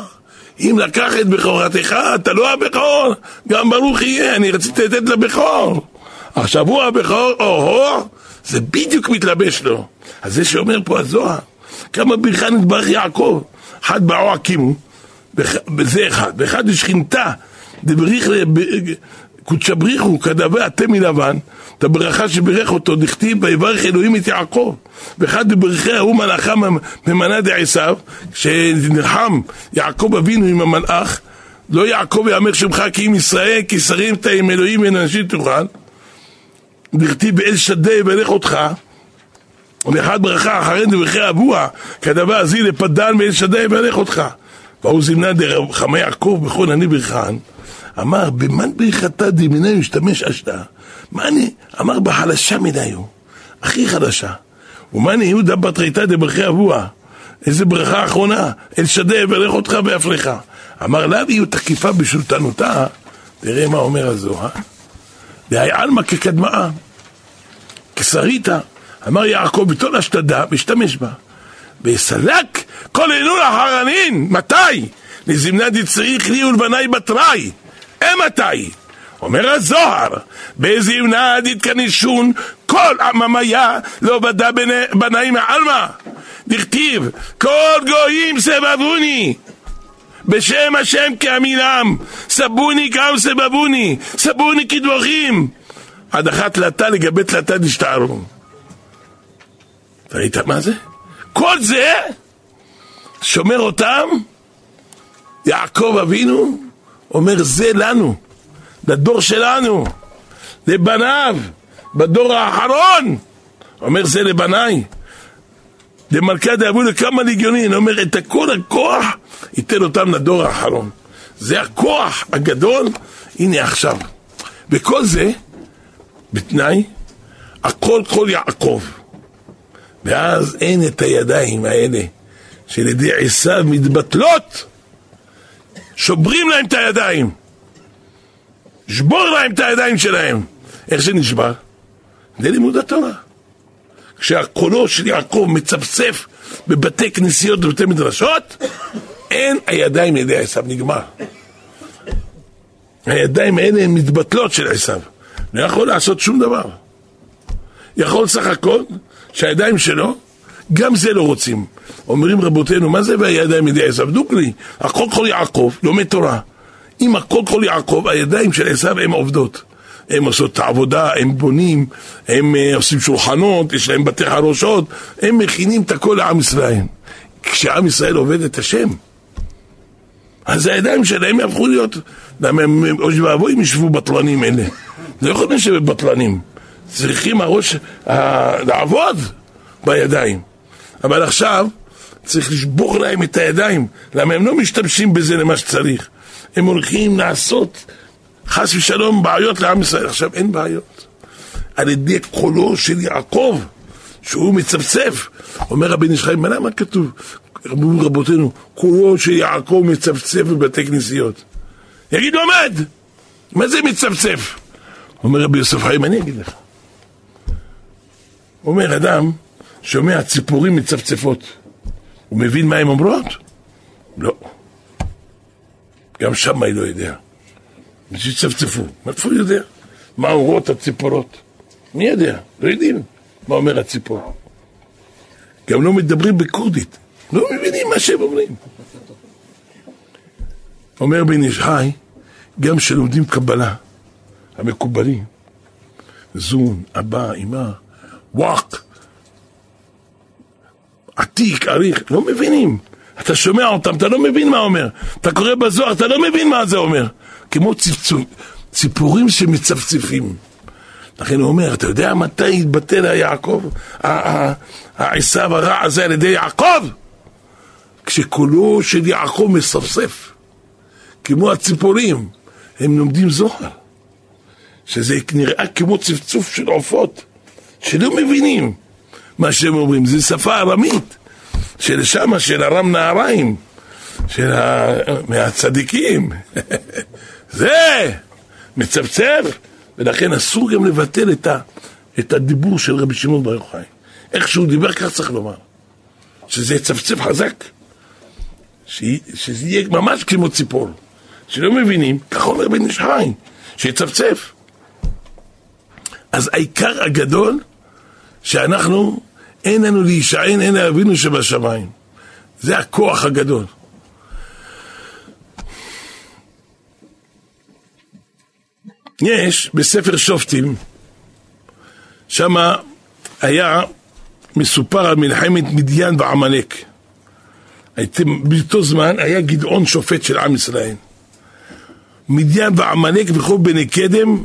[SPEAKER 1] אם לקח את בכורתך, אתה לא הבכור, גם ברוך יהיה, אני רציתי לתת לבכור. עכשיו הוא הבכור, או-הו, זה בדיוק מתלבש לו. אז זה שאומר פה הזוהר, כמה ברכה נתברך יעקב, אחד באו הקימו, וזה אחד, ואחד בשכינתה, דבריך, קודשא בריחו, כדבה אתם מלבן, את הברכה שבירך אותו, דכתיב, ויברך אלוהים את יעקב. ואחד בברכי ההוא מלאכה ממנה דעשיו, כשנלחם יעקב אבינו עם המלאך, לא יעקב יאמר שמך כי אם ישראל, כי שרים אתה עם אלוהים ואנשים תוכל. דכתיב באל שדה יברך אותך. ואחד ברכה אחרי דברכי אבוה, כדבר זי לפדן ואל שדה יברך אותך. והוא זימנה דרב חמי יעקב בכל אני ברכן. אמר, במן ברכתה דמינה משתמש אשתה. מה אני? אמר, בחלשה מדי הוא. הכי חדשה. ומאני יהודה בת ריתא דברכי אבוה. איזה ברכה אחרונה, אל שדה יברך אותך ויפריך. אמר לה ויהיו תקיפה בשולטנותה, תראה מה אומר הזוהר. דהי עלמא כקדמאה, כשריתא, אמר יעקב בתול השתדה, משתמש בה. ויסלק כל עינון החרנין, מתי? לזמנה דצריך לי ולבניי בתראי. אמתי? אומר הזוהר, בזמנה דתכנישון כל עממיה לא בדה בנאים מעלמא. דכתיב, כל גויים סבבוני. בשם השם כעמילם, סבוני גם סבבוני, סבוני כדבוכים. עד אחת תלתה לגבי תלתה דשתערו. ראית מה זה? כל זה שומר אותם, יעקב אבינו אומר זה לנו, לדור שלנו, לבניו, בדור האחרון, אומר זה לבניי. למלכה דאבו לכמה לגיונין, אומר את הכל הכוח ייתן אותם לדור האחרון. זה הכוח הגדול, הנה עכשיו. וכל זה בתנאי, הכל כל יעקב. ואז אין את הידיים האלה של ידי עשיו מתבטלות, שוברים להם את הידיים. שבור להם את הידיים שלהם. איך זה נשבר? זה לימוד התורה. כשהקולו של יעקב מצפצף בבתי כנסיות ובבתי מדרשות, אין הידיים לידי עשיו, נגמר. הידיים האלה הן מתבטלות של עשיו. לא יכול לעשות שום דבר. יכול סך הכל שהידיים שלו, גם זה לא רוצים. אומרים רבותינו, מה זה והידיים ידי עשיו? דוגרי, הכל כל יעקב, לומד תורה. אם הכל כל יעקב, הידיים של עשיו הן עובדות. הם עושות את העבודה, הם בונים, הם uh, עושים שולחנות, יש להם בתי חרושות, הם מכינים את הכל לעם ישראל. כשעם ישראל עובד את השם, אז הידיים שלהם יהפכו להיות, למה הם, אוי ואבוי אם ישבו בטלנים אלה. לא יכולים לשבת בטלנים. צריכים הראש, ה, לעבוד בידיים. אבל עכשיו צריך לשבור להם את הידיים, למה הם לא משתמשים בזה למה שצריך. הם הולכים לעשות חס ושלום בעיות לעם ישראל. עכשיו אין בעיות. על ידי קולו של יעקב, שהוא מצפצף. אומר רבי נשחיים, למה כתוב? רבותינו, קולו של יעקב מצפצף בבתי כנסיות. יגיד לו עמד, מה זה מצפצף? אומר רבי יוסף חיים, אני אגיד לך. אומר אדם, שומע ציפורים מצפצפות, הוא מבין מה הן אומרות? לא. גם שם אני לא יודע. שיצפצפו. מאיפה הוא יודע? מה אומרות הציפורות? מי יודע? לא יודעים מה אומר הציפור. גם לא מדברים בכורדית. לא מבינים מה שהם אומרים. אומר בן איש חי, גם כשלומדים קבלה, המקובלים, זון, אבא, אמא, וואק, עתיק, אריך, לא מבינים. אתה שומע אותם, אתה לא מבין מה אומר. אתה קורא בזוהר, אתה לא מבין מה זה אומר. כמו צפצוף, ציפורים שמצפצפים. לכן הוא אומר, אתה יודע מתי התבטל היעקב, העשיו הרע הזה על ידי יעקב? כשקולו של יעקב מספסף, כמו הציפורים, הם לומדים זוהר, שזה נראה כמו צפצוף של עופות, שלא מבינים מה שהם אומרים, זה שפה ארמית, של שמה, של ארם נהריים, של ה... מהצדיקים. זה מצפצף, ולכן אסור גם לבטל את, ה... את הדיבור של רבי שמעון בר יוחאי. איך שהוא דיבר, כך צריך לומר. שזה יצפצף חזק. ש... שזה יהיה ממש כמו ציפור. שלא מבינים, כך אומר בן איש חי, שיצפצף. אז העיקר הגדול, שאנחנו, אין לנו להישען, אין לאבינו שבשמיים. זה הכוח הגדול. יש בספר שופטים, שם היה מסופר על מלחמת מדיין ועמלק. באותו זמן היה גדעון שופט של עם ישראל. מדיין ועמלק וכל בני קדם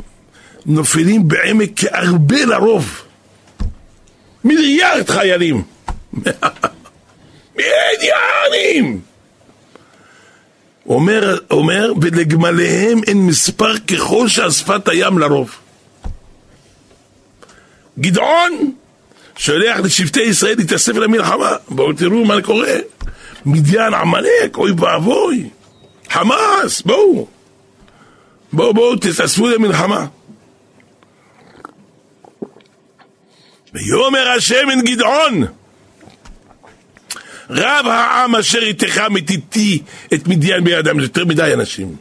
[SPEAKER 1] נופלים בעמק כהרבה לרוב. מיליארד חיילים. מיליארדים! אומר, אומר, ולגמליהם אין מספר ככל ששפת הים לרוב. גדעון שולח לשבטי ישראל להתאסף למלחמה. בואו תראו מה קורה. מדיין, עמלק, אוי ואבוי. חמאס, בואו. בואו, בואו, תתאספו למלחמה. ויאמר השם אין גדעון רב העם אשר איתך מתיתי את מדיין בידם, זה יותר מדי אנשים.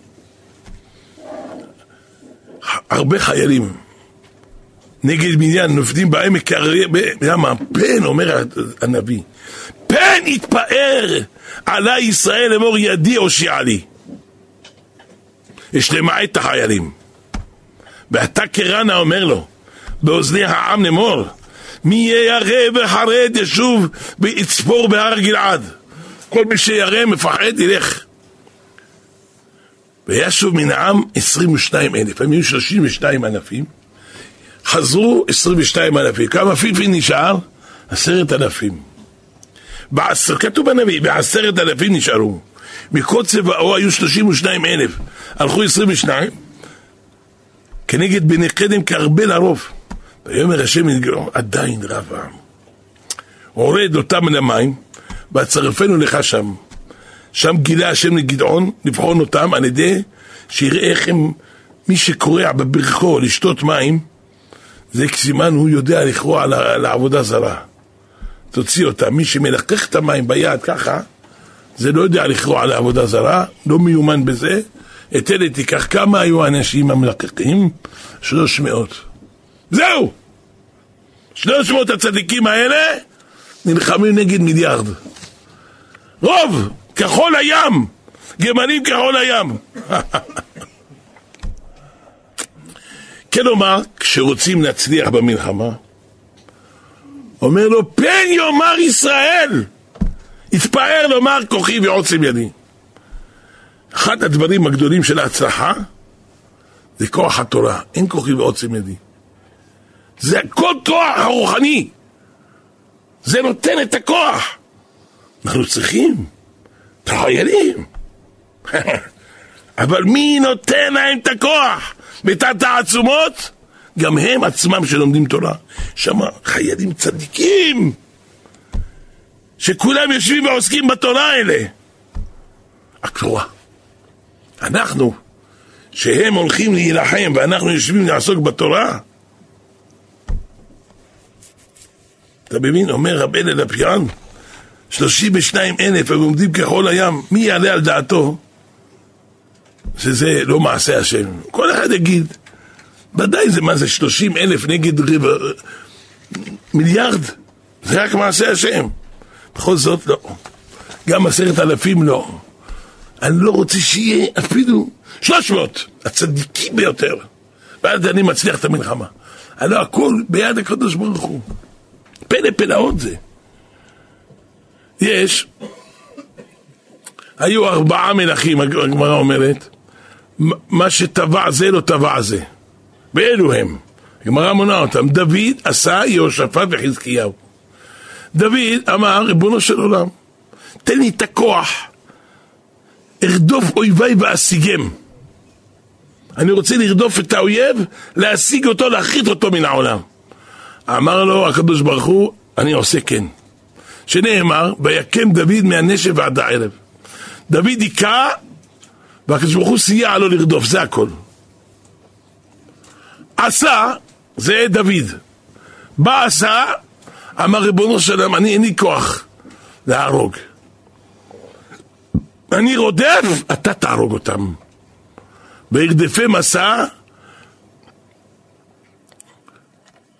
[SPEAKER 1] הרבה חיילים נגד מדיין נופדים בעמק למה? פן, אומר הנביא, פן יתפאר עלי ישראל לאמור ידי הושיע לי. יש למעט את החיילים. ואתה קרנה אומר לו, באוזני העם נאמור, מי ירא וחרד ישוב ויצפור בהר גלעד. כל מי שירא מפחד ילך. וישוב מן העם 22 אלף, הם היו 32 אלפים, חזרו 22 אלפים, כמה פיפי נשאר? עשרת אלפים. בעשר, כתוב בנביא, בעשרת אלפים נשארו. מכל צבאו היו 32 אלף, הלכו 22, כנגד בני קדם כארבה לרוב. ויאמר השם יתגאו, עדיין רב העם. הורד אותם אל המים, ואצרפנו לך שם. שם גילה השם לגדעון, לבחון אותם על ידי שיראה איך הם, מי שקורע בברכו לשתות מים, זה כסימן הוא יודע לכרוע לעבודה זרה. תוציא אותם, מי שמלקח את המים ביד ככה, זה לא יודע לכרוע לעבודה זרה, לא מיומן בזה. את אלה תיקח כמה היו האנשים המלקחים? שלוש מאות. זהו! שלוש מאות הצדיקים האלה נלחמים נגד מיליארד. רוב, כחול הים, גרמנים כחול הים. כלומר, כשרוצים להצליח במלחמה, אומר לו, פן יאמר ישראל, התפאר לומר כוחי ועוצם ידי. אחד הדברים הגדולים של ההצלחה זה כוח התורה, אין כוחי ועוצם ידי. זה הכל כוח הרוחני. זה נותן את הכוח. אנחנו צריכים את החיילים. אבל מי נותן להם את הכוח? ואת התעצומות? גם הם עצמם שלומדים תורה. שם חיילים צדיקים, שכולם יושבים ועוסקים בתורה האלה. הקבורה. אנחנו, שהם הולכים להילחם ואנחנו יושבים לעסוק בתורה, אתה מבין? אומר רב אלה לפירן, 32 אלף הם עומדים כחול הים, מי יעלה על דעתו שזה לא מעשה השם? כל אחד יגיד, ודאי זה מה זה 30 אלף נגד רבע, מיליארד, זה רק מעשה השם. בכל זאת לא. גם עשרת אלפים לא. אני לא רוצה שיהיה אפילו 300, הצדיקים ביותר. ואז אני מצליח את המלחמה. הלוא הכל ביד הקדוש ברוך הוא. פלא פלאות זה. יש, היו ארבעה מלכים, הגמרא אומרת, מה שטבע זה לא טבע זה. ואלו הם. הגמרא מונה אותם. דוד עשה יהושפט וחזקיהו. דוד אמר, ריבונו של עולם, תן לי את הכוח, ארדוף אויביי ואשיגם. אני רוצה לרדוף את האויב, להשיג אותו, להכרית אותו מן העולם. אמר לו הקדוש ברוך הוא, אני עושה כן. שנאמר, ויקם דוד מהנשב ועד הערב. דוד היכה, והקדוש ברוך הוא סייע לו לרדוף, זה הכל. עשה, זה דוד. בא עשה, אמר ריבונו של עולם, אני אין לי כוח להרוג. אני רודף, אתה תהרוג אותם. וירדפי מסע,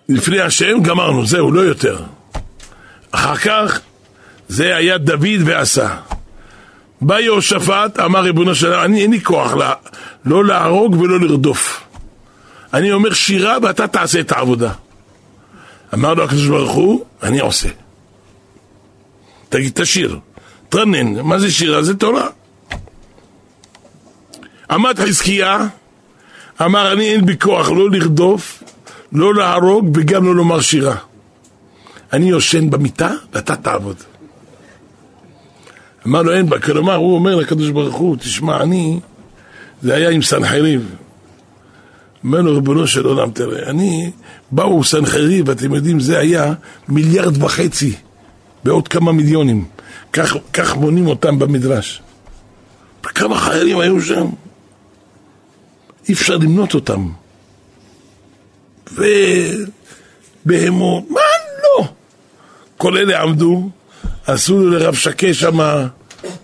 [SPEAKER 1] לפני השם, גמרנו, זהו, לא יותר. אחר כך, זה היה דוד ועשה. בא יהושפט, אמר ריבונו של עולם, אין לי כוח לה, לא להרוג ולא לרדוף. אני אומר שירה ואתה תעשה את העבודה. אמר לו הקדוש ברוך הוא, אני עושה. תגיד, תשיר, תרנן, מה זה שירה? זה תורה. עמד חזקיה, אמר, אני אין בי כוח לא לרדוף לא להרוג וגם לא לומר שירה. אני יושן במיטה ואתה תעבוד. אמר לו אין בה, כלומר הוא אומר לקדוש ברוך הוא, תשמע, אני, זה היה עם סנחריב. אומר לו, ריבונו של עולם, תראה, אני, באו סנחריב, ואתם יודעים, זה היה מיליארד וחצי, בעוד כמה מיליונים. כך, כך מונים אותם במדרש. וכמה חיילים היו שם? אי אפשר למנות אותם. ובהמות, מה לא? כל אלה עמדו, עשו לרב שקה שמה,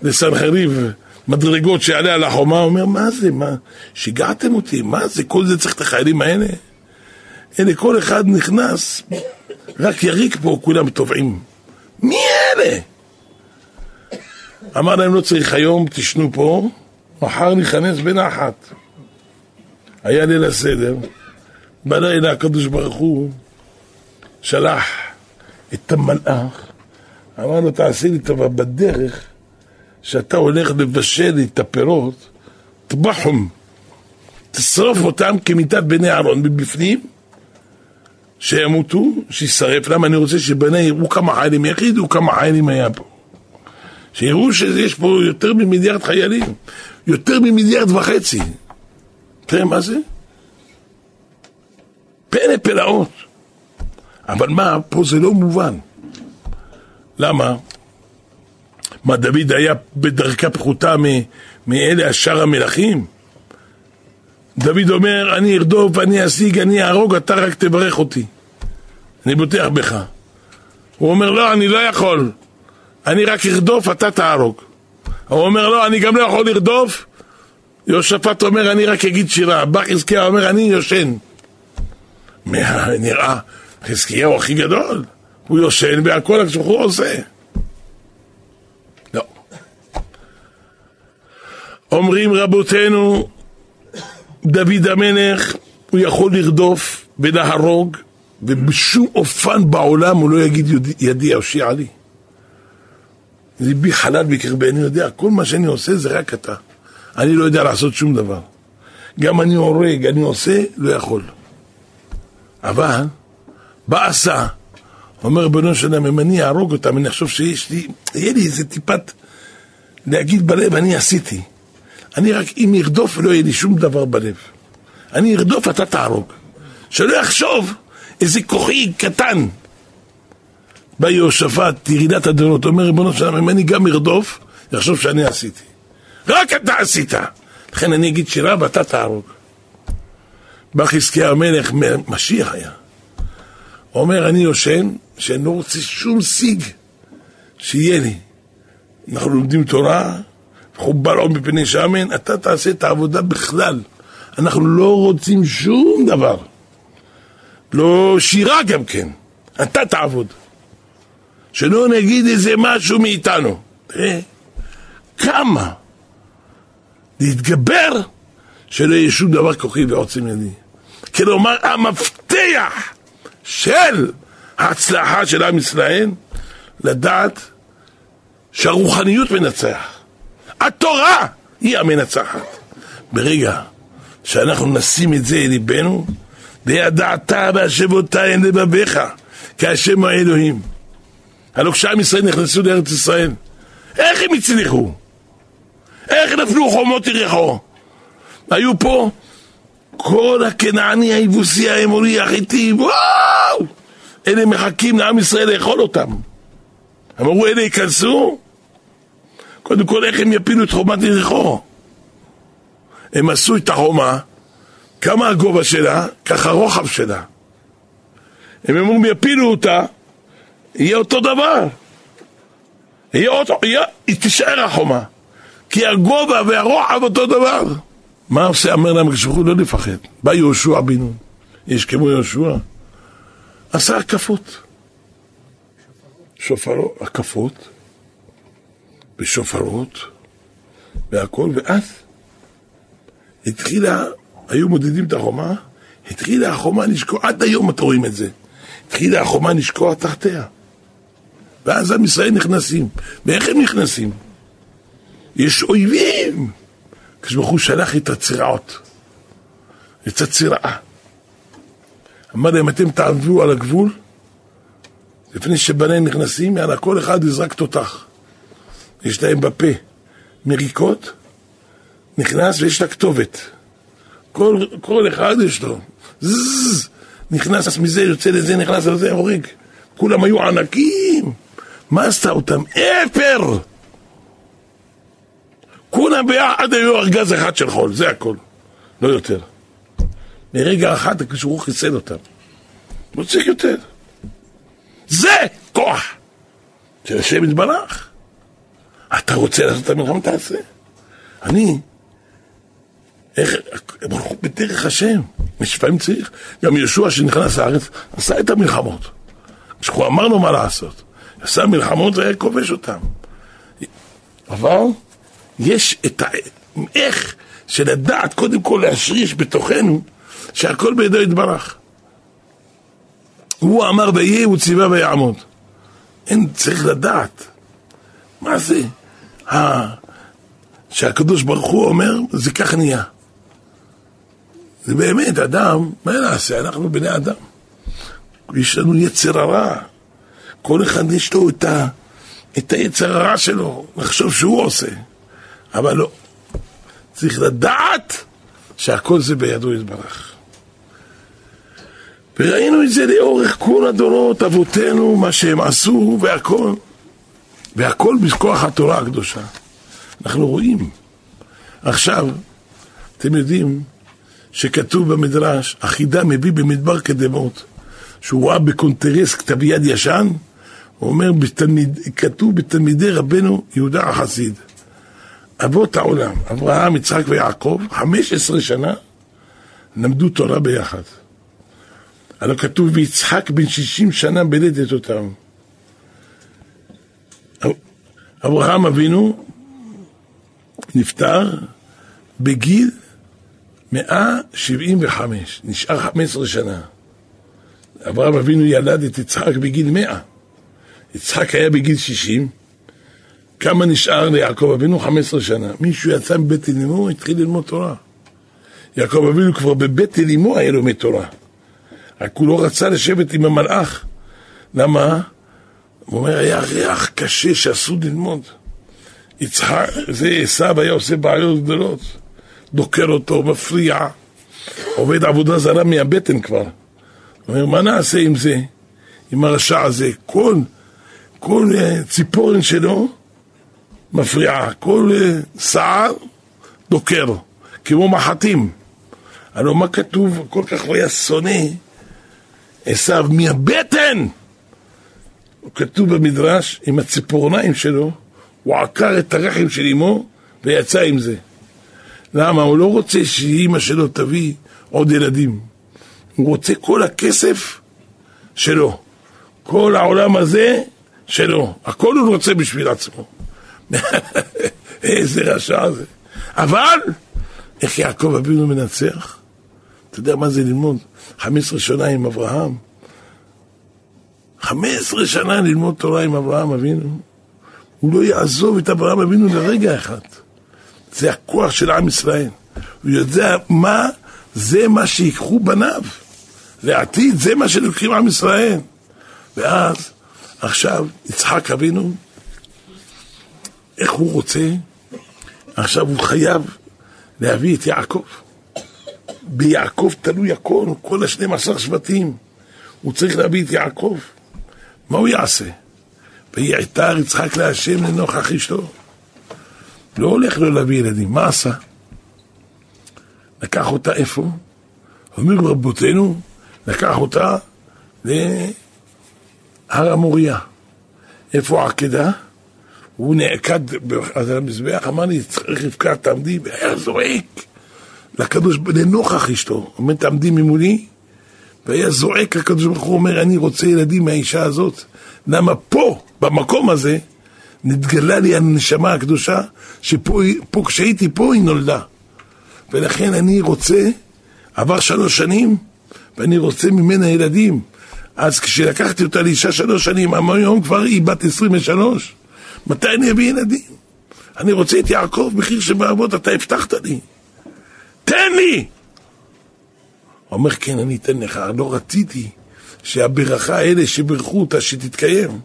[SPEAKER 1] לסנחריב, מדרגות שיעלה על החומה, הוא אומר, מה זה, מה, שיגעתם אותי, מה זה, כל זה צריך את החיילים האלה? אלה, כל אחד נכנס, רק יריק פה, כולם טובעים. מי אלה? אמר להם, לא צריך היום, תשנו פה, מחר ניכנס בנחת. היה ליל הסדר, בלילה הקדוש ברוך הוא שלח את המלאך, אמר לו, תעשה לי טובה, בדרך שאתה הולך לבשל את הפירות, טבחום, תשרוף אותם כמיטת בני אהרון מבפנים, שימותו, שישרף. למה אני רוצה שבני יראו כמה חיילים יחידו, כמה חיילים היה פה. שיראו שיש פה יותר ממיליארד חיילים, יותר ממיליארד וחצי. תראה מה זה? פלא פלאות. אבל מה, פה זה לא מובן. למה? מה, דוד היה בדרכה פחותה מאלה השאר המלכים? דוד אומר, אני ארדוף, אני אשיג, אני אהרוג, אתה רק תברך אותי. אני בוטח בך. הוא אומר, לא, אני לא יכול. אני רק ארדוף, אתה תהרוג. הוא אומר, לא, אני גם לא יכול לרדוף. יהושפט אומר, אני רק אגיד שירה. בא חזקיהו אומר, אני יושן. נראה, חזקיהו הכי גדול. הוא יושן והכל הקדוש הוא עושה. לא. אומרים רבותינו, דוד המלך, הוא יכול לרדוף ולהרוג, ובשום אופן בעולם הוא לא יגיד ידי הושיע לי. ליבי חלל בקרבי, אני יודע, כל מה שאני עושה זה רק אתה. אני לא יודע לעשות שום דבר. גם אני הורג, אני עושה, לא יכול. אבל, בא עשה, אומר בנו שלם, אם אני אהרוג אותם, אני אחשוב שיש לי, יהיה לי איזה טיפת להגיד בלב, אני עשיתי. אני רק, אם ארדוף, לא יהיה לי שום דבר בלב. אני ארדוף, אתה תהרוג. שלא יחשוב איזה כוחי קטן. בא יהושפט, ירידת הדורות, אומר ריבונו שלם, אם אני גם ארדוף, יחשוב שאני עשיתי. רק אתה עשית. לכן אני אגיד שירה ואתה תהרוג. בא חזקיה המלך, משיח היה. אומר, אני יושן, שאני לא רוצה שום שיג שיהיה לי. אנחנו לומדים תורה, חובל עוד מפני שמן, אתה תעשה את העבודה בכלל. אנחנו לא רוצים שום דבר. לא שירה גם כן. אתה תעבוד. שלא נגיד איזה משהו מאיתנו. תראה, כמה להתגבר שלא יהיה שום דבר כוחי ועוצם ידי. כלומר, המפתח של ההצלחה של עם ישראל, לדעת שהרוחניות מנצח. התורה היא המנצחת. ברגע שאנחנו נשים את זה אל ליבנו, וידעת והשבותה אל לבביך, כהשם האלוהים. הלא כשעם ישראל נכנסו לארץ ישראל, איך הם הצליחו? איך נפלו חומות יריחו? היו פה כל הכנעני, היבוסי, האמורי, החיטי, וואו! אלה מחכים לעם ישראל לאכול אותם. אמרו, אלה ייכנסו? קודם כל, איך הם יפילו את חומת יריחו? הם עשו את החומה, כמה הגובה שלה, ככה הרוחב שלה. הם אמרו, אם יפילו אותה, יהיה אותו דבר. יהיה אותו, יהיה, היא תישאר החומה. כי הגובה והרוחב אותו דבר. מה עושה? אומר להם הקדוש לא לפחד. בא יהושע בן נון, איש כמו יהושע, עשה הקפות. שופרות, הקפות, ושופרות, והכל, ואז התחילה, היו מודדים את החומה, התחילה החומה לשקוע, עד היום אתם רואים את זה, התחילה החומה לשקוע תחתיה. ואז עם ישראל נכנסים. ואיך הם נכנסים? יש אויבים! הקדוש ברוך הוא שלח את הצירעות, את הצירעה. אמר להם, אתם תעברו על הגבול, לפני שבניהם נכנסים, יאללה, כל אחד יזרק תותח. יש להם בפה מריקות, נכנס ויש לה כתובת. כל, כל אחד יש לו. זז, נכנס מזה, יוצא לזה, נכנס לזה, הורג. כולם היו ענקים. מה עשתה אותם? אפר! כולם ביחד היו ארגז אחד של חול, זה הכל. לא יותר. מרגע אחד הקדוש חיסל אותם. לא צריך יותר. זה כוח של השם יתברך. אתה רוצה לעשות את המלחמה, תעשה. אני, איך, ברוך בדרך השם. לפעמים צריך. גם יהושע שנכנס לארץ, עשה את המלחמות. כשהוא אמר לו מה לעשות. עשה מלחמות והיה כובש אותם. אבל יש את ה... איך שלדעת קודם כל להשריש בתוכנו שהכל בידו יתברך. הוא אמר ויהיה, הוא ציווה ויעמוד. אין, צריך לדעת. מה זה? שהקדוש ברוך הוא אומר, זה כך נהיה. זה באמת, אדם, מה נעשה? אנחנו בני אדם. יש לנו יצר הרע. כל אחד יש לו את, ה, את היצר הרע שלו, לחשוב שהוא עושה. אבל לא. צריך לדעת שהכל זה בידו יתברך. וראינו את זה לאורך כל הדורות, אבותינו, מה שהם עשו והכל. והכל בכוח התורה הקדושה. אנחנו רואים. עכשיו, אתם יודעים שכתוב במדרש, החידה מביא במדבר קדמות, שהוא ראה בקונטרס כתב יד ישן, הוא אומר, בתלמיד, כתוב בתלמידי רבנו יהודה החסיד. אבות העולם, אברהם, יצחק ויעקב, 15 שנה למדו תורה ביחד. הלא כתוב, ויצחק בן 60 שנה בלדת אותם. אברהם אבינו נפטר בגיל 175, נשאר 15 שנה. אברהם אבינו ילד את יצחק בגיל 100. יצחק היה בגיל 60, כמה נשאר ליעקב אבינו? 15 שנה. מישהו יצא מבית אלימו, התחיל ללמוד תורה. יעקב אבינו כבר בבית אלימו היה לומד תורה. רק הוא לא רצה לשבת עם המלאך. למה? הוא אומר, היה ריח קשה שאסור ללמוד. יצחק, זה עשו היה עושה בעיות גדולות. דוקר אותו, מפריע, עובד עבודה זרה מהבטן כבר. הוא אומר, מה נעשה עם זה, עם הרשע הזה? כל, כל uh, ציפורן שלו מפריעה, כל uh, שער דוקר, כמו מחטים. הלוא מה כתוב, כל כך הוא היה שונא עשו מהבטן! הוא כתוב במדרש, עם הציפורניים שלו, הוא עקר את הרחם של אמו ויצא עם זה. למה? הוא לא רוצה שאימא שלו תביא עוד ילדים. הוא רוצה כל הכסף שלו. כל העולם הזה שלו. הכל הוא רוצה בשביל עצמו. איזה רשע זה. אבל, איך יעקב אבינו מנצח? אתה יודע מה זה ללמוד 15 שנה עם אברהם? 15 שנה ללמוד תורה עם אברהם אבינו. הוא לא יעזוב את אברהם אבינו לרגע אחד. זה הכוח של עם ישראל. הוא יודע מה, זה מה שיקחו בניו. לעתיד זה מה שלוקחים עם ישראל. ואז, עכשיו, יצחק אבינו, איך הוא רוצה? עכשיו הוא חייב להביא את יעקב. ביעקב תלוי הכל, כל השנים עשר שבטים. הוא צריך להביא את יעקב. מה הוא יעשה? ויעתר יצחק להשם לנוכח אשתו. לא הולך לו להביא ילדים, מה עשה? לקח אותה איפה? אומרים רבותינו, לקח אותה להר המוריה. איפה העקדה? הוא נעקד על המזבח, אמר לי, צריך רבקה תעמדי, והיה זועק לקדוש, לנוכח אשתו. אומר, תעמדי ממולי, והיה זועק הקדוש ברוך הוא אומר, אני רוצה ילדים מהאישה הזאת. למה פה, במקום הזה, נתגלה לי הנשמה הקדושה, שפה, פה, כשהייתי פה היא נולדה. ולכן אני רוצה, עבר שלוש שנים, ואני רוצה ממנה ילדים. אז כשלקחתי אותה לאישה שלוש שנים, היום כבר היא בת עשרים ושלוש. מתי אני אביא ילדים? אני רוצה את יעקב, מחיר שבאבות אתה הבטחת לי. תן לי! הוא אומר, כן, אני אתן לך, לא רציתי שהברכה האלה שברכו אותה, שתתקיים.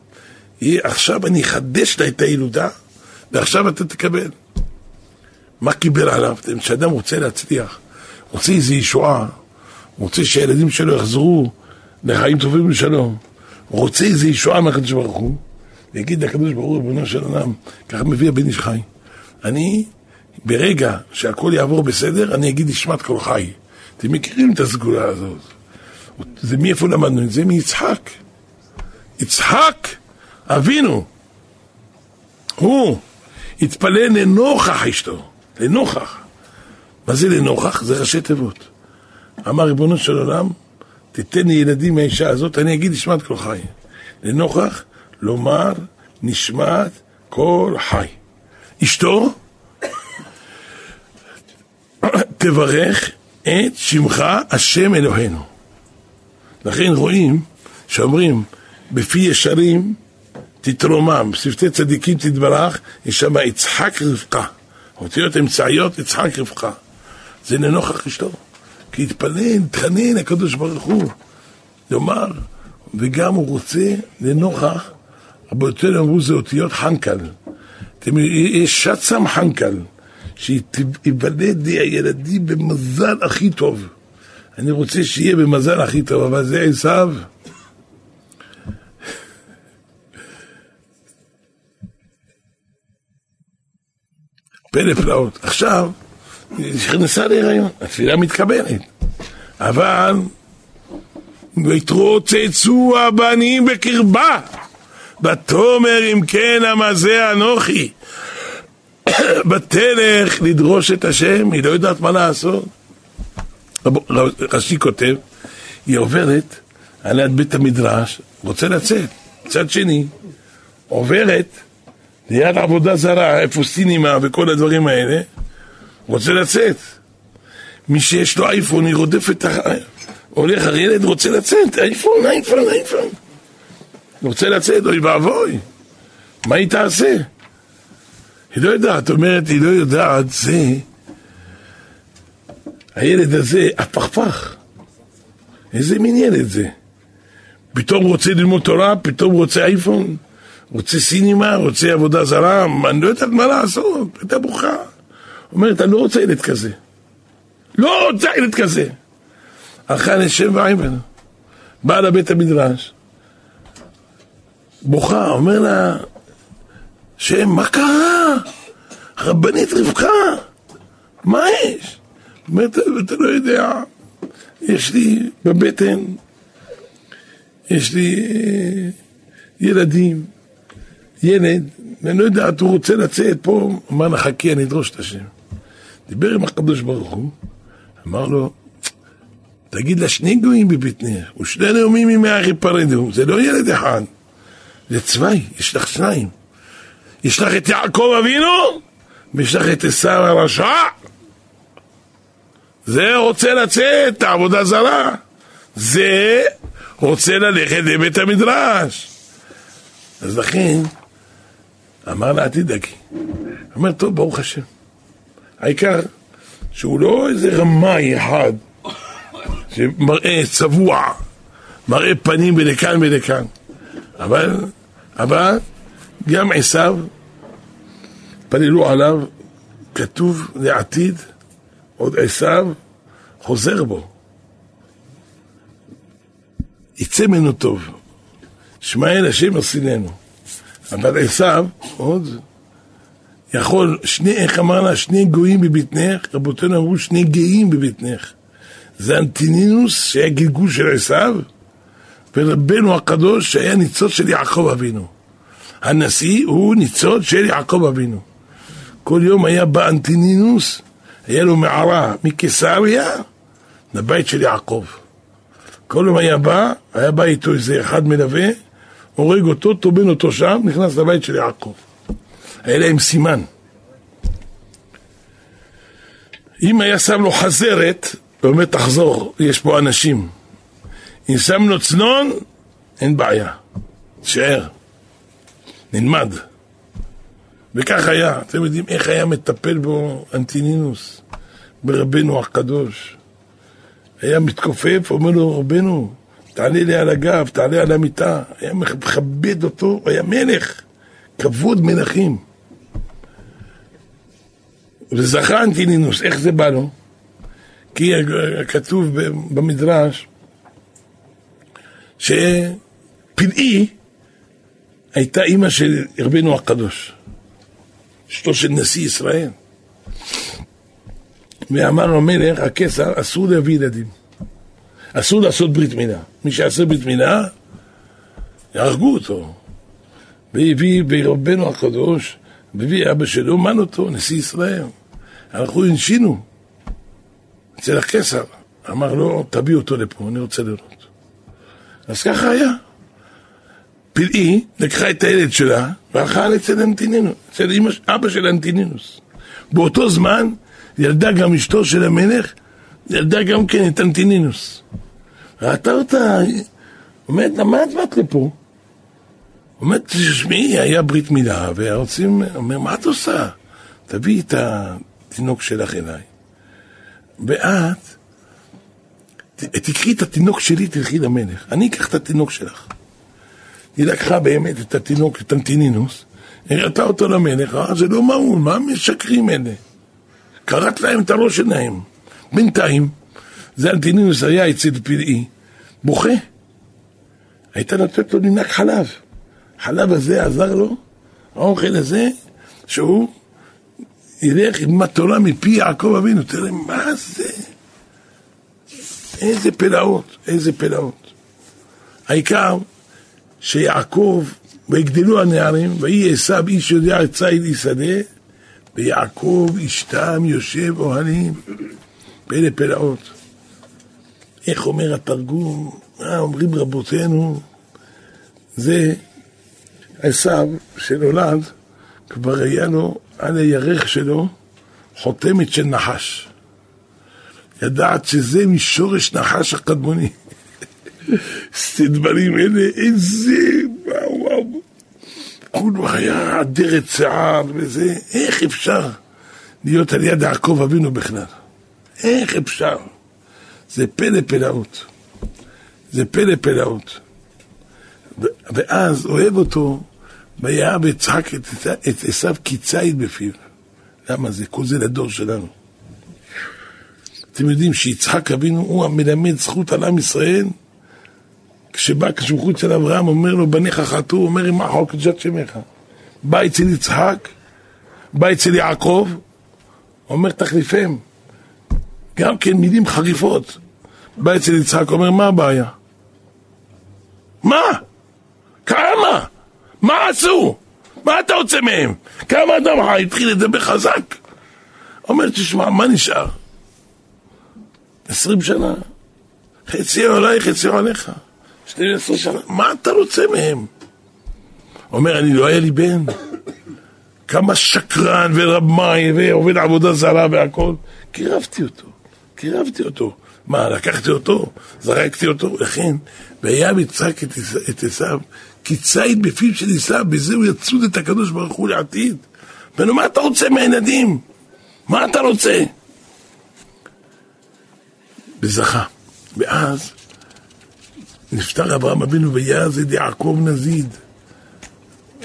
[SPEAKER 1] עכשיו אני אחדש לה את הילודה, ועכשיו אתה תקבל. מה קיבל עליו? כשאדם רוצה להצליח, רוצה איזו ישועה, רוצה שהילדים שלו יחזרו לחיים טובים ושלום. רוצה איזו ישועה מהקדוש ברוך הוא, ויגיד לקדוש ברוך הוא, ריבונו של עולם, ככה מביא הבן איש חי. אני, ברגע שהכל יעבור בסדר, אני אגיד נשמת כל חי. אתם מכירים את הסגולה הזאת. זה מאיפה למדנו את זה? מיצחק. יצחק אבינו, הוא התפלל לנוכח אשתו, לנוכח. מה זה לנוכח? זה ראשי תיבות. אמר ריבונו של עולם, תתן לי ילדים מהאישה הזאת, אני אגיד נשמת כל חי. לנוכח, לומר נשמת כל חי. אשתו, תברך את שמך השם אלוהינו. לכן רואים שאומרים, בפי ישרים תתרומם, בשפתי צדיקים תתברך, יש שם יצחק רבקה. אותיות אמצעיות יצחק רבקה. זה לנוכח אשתו. כי התפלל, התחנן לקדוש ברוך הוא, לומר, וגם הוא רוצה לנוכח, רבותינו אמרו זה אותיות חנקל. יש שצ"ם חנקל, שיוולד לי הילדים במזל הכי טוב. אני רוצה שיהיה במזל הכי טוב, אבל זה עשיו. פלא פלאות. עכשיו, נכנסה להיריון, התפילה מתקבלת. אבל ויתרוצצו הבנים בקרבה, ותאמר אם כן המזה אנוכי. ותלך לדרוש את השם, היא לא יודעת מה לעשות. רש"י כותב, היא עוברת על יד בית המדרש, רוצה לצאת. מצד שני, עוברת ליד עבודה זרה, איפה סינימה וכל הדברים האלה, רוצה לצאת. מי שיש לו אייפון, היא רודפת, הולך, הילד רוצה לצאת, אייפון, אייפון, אייפון. רוצה לצאת, אוי ואבוי. מה היא תעשה? היא לא יודעת, אומרת, היא לא יודעת, זה... הילד הזה, הפכפך. איזה מין ילד זה? פתאום רוצה ללמוד תורה, פתאום רוצה אייפון, רוצה סינימה, רוצה עבודה זרה, אני לא יודעת מה לעשות, הייתה בוכה. אומרת, אני לא רוצה ילד כזה. לא רוצה ילד כזה. הלכה לשם ואיימן, באה לבית המדרש, בוכה, אומר לה, שם, מה קרה? רבנית רבקה, מה יש? אומרת, אתה לא יודע, יש לי בבטן, יש לי אה, ילדים, ילד, ואני לא יודע, הוא רוצה לצאת פה, אמר לה, חכי, אני אדרוש את השם. דיבר עם הקדוש ברוך הוא, אמר לו, תגיד לה שני גויים בבטנך, ושני נאומים ממאה יפרדו, זה לא ילד אחד, זה צווי, יש לך שניים. יש לך את יעקב אבינו, ויש לך את עשיו הרשע. זה רוצה לצאת, עבודה זרה. זה רוצה ללכת לבית המדרש. אז לכן, אמר לה, אל תדאגי. אומר, טוב, ברוך השם. העיקר שהוא לא איזה רמאי אחד שמראה צבוע, מראה פנים ולכאן ולכאן. אבל, אבל גם עשיו, פללו עליו, כתוב לעתיד, עוד עשיו חוזר בו. יצא ממנו טוב. שמעאל השם יסילנו. אבל עשיו, עוד, יכול, שני, איך אמר לה, שני גויים בבטנך, רבותינו אמרו שני גאים בבטנך. זה אנטינינוס שהיה גלגול של עשיו, ורבנו הקדוש שהיה ניצוץ של יעקב אבינו. הנשיא הוא ניצוץ של יעקב אבינו. כל יום היה בא אנטינינוס, היה לו מערה מקיסריה לבית של יעקב. כל יום היה בא, היה בא איתו איזה אחד מלווה, הורג אותו, טובין אותו שם, נכנס לבית של יעקב. היה להם סימן. אם היה שם לו חזרת, הוא אומר תחזור, יש פה אנשים. אם שם לו צנון, אין בעיה, תשאר, נלמד. וכך היה, אתם יודעים איך היה מטפל בו אנטינינוס, ברבנו הקדוש. היה מתכופף, אומר לו, רבנו, תעלה לי על הגב, תעלה על המיטה. היה מכבד אותו, היה מלך, כבוד מלכים. וזכה אנטינינוס, איך זה בא לו? כי כתוב במדרש שפלאי הייתה אימא של רבנו הקדוש, אשתו של נשיא ישראל. ואמר לו המלך, הקיסר, אסור להביא ילדים. אסור לעשות ברית מילה. מי שיעשה ברית מילה, יהרגו אותו. והביא ברבנו הקדוש, והביא אבא שלו, מן אותו, נשיא ישראל. הלכו, הנשינו אצל הקיסר. אמר לו, תביא אותו לפה, אני רוצה לראות. אז ככה היה. פלאי לקחה את הילד שלה והלכה אצל אנטינינוס, אצל אמא, אבא של אנטינינוס. באותו זמן ילדה גם אשתו של המלך, ילדה גם כן את אנטינינוס. ראתה אותה, אומרת לה, מה את באת לפה? אומרת, תשמעי, היה ברית מילה, והרוצים, אומר, מה את עושה? תביאי את התינוק שלך אליי. ואת, תקחי את התינוק שלי, תלכי למלך. אני אקח את התינוק שלך. היא לקחה באמת את התינוק, את אנטינינוס, הראתה אותו למלך, אה, זה לא מעון, מה משקרים אלה? קראת להם את הראש שלהם. בינתיים, זה אנטינינוס היה אצל פלאי, בוכה. הייתה נותנת לו לנק חלב. חלב הזה עזר לו, האוכל הזה, שהוא ילך ילמד תורה מפי יעקב אבינו. תראה, מה זה? איזה פלאות, איזה פלאות. העיקר שיעקב, ויגדלו הנערים, ויהי עשו איש יודע ציד שדה, ויעקב אשתם יושב אוהלים. פלא פלאות. איך אומר התרגום, מה אומרים רבותינו? זה עשו שנולד, כבר היה לו על הירך שלו חותמת של נחש. ידעת שזה משורש נחש הקדמוני. דברים אלה, איזה, וואו וואו. כולו היה עדרת שיער וזה, איך אפשר להיות על יד יעקב אבינו בכלל? איך אפשר? זה פלא פלאות. זה פלא פלאות. ואז אוהב אותו, ויאהב יצחק את עשיו כציד בפיו. למה זה? כל זה לדור שלנו. אתם יודעים שיצחק אבינו הוא המלמד זכות על עם ישראל? כשבא כשהוא אצל אברהם, אומר לו, בניך חטאו, אומר, מה חוק קדושת שמך? בא אצל יצחק, בא אצל יעקב, אומר, תחליפם. גם כן מילים חריפות. בא אצל יצחק, אומר, מה הבעיה? מה? כמה? מה עשו? מה אתה רוצה מהם? כמה אדם חי? התחיל לדבר חזק. אומר, תשמע, מה נשאר? עשרים שנה. חצי עליי, חצי עליך. שתי עשרה שנה. מה אתה רוצה מהם? אומר, אני לא היה לי בן. כמה שקרן ורמאי ועובד עבודה זרה והכל. קירבתי אותו. קירבתי אותו. מה, לקחתי אותו? זרקתי אותו? לכן, והיה מצחק את עשיו, כי ציד בפיו של עשיו, בזה הוא יצוד את הקדוש ברוך הוא לעתיד. ואנו, מה אתה רוצה מהילדים? מה אתה רוצה? וזכה. ואז נפטר אברהם אבינו ויעז את יעקב נזיד.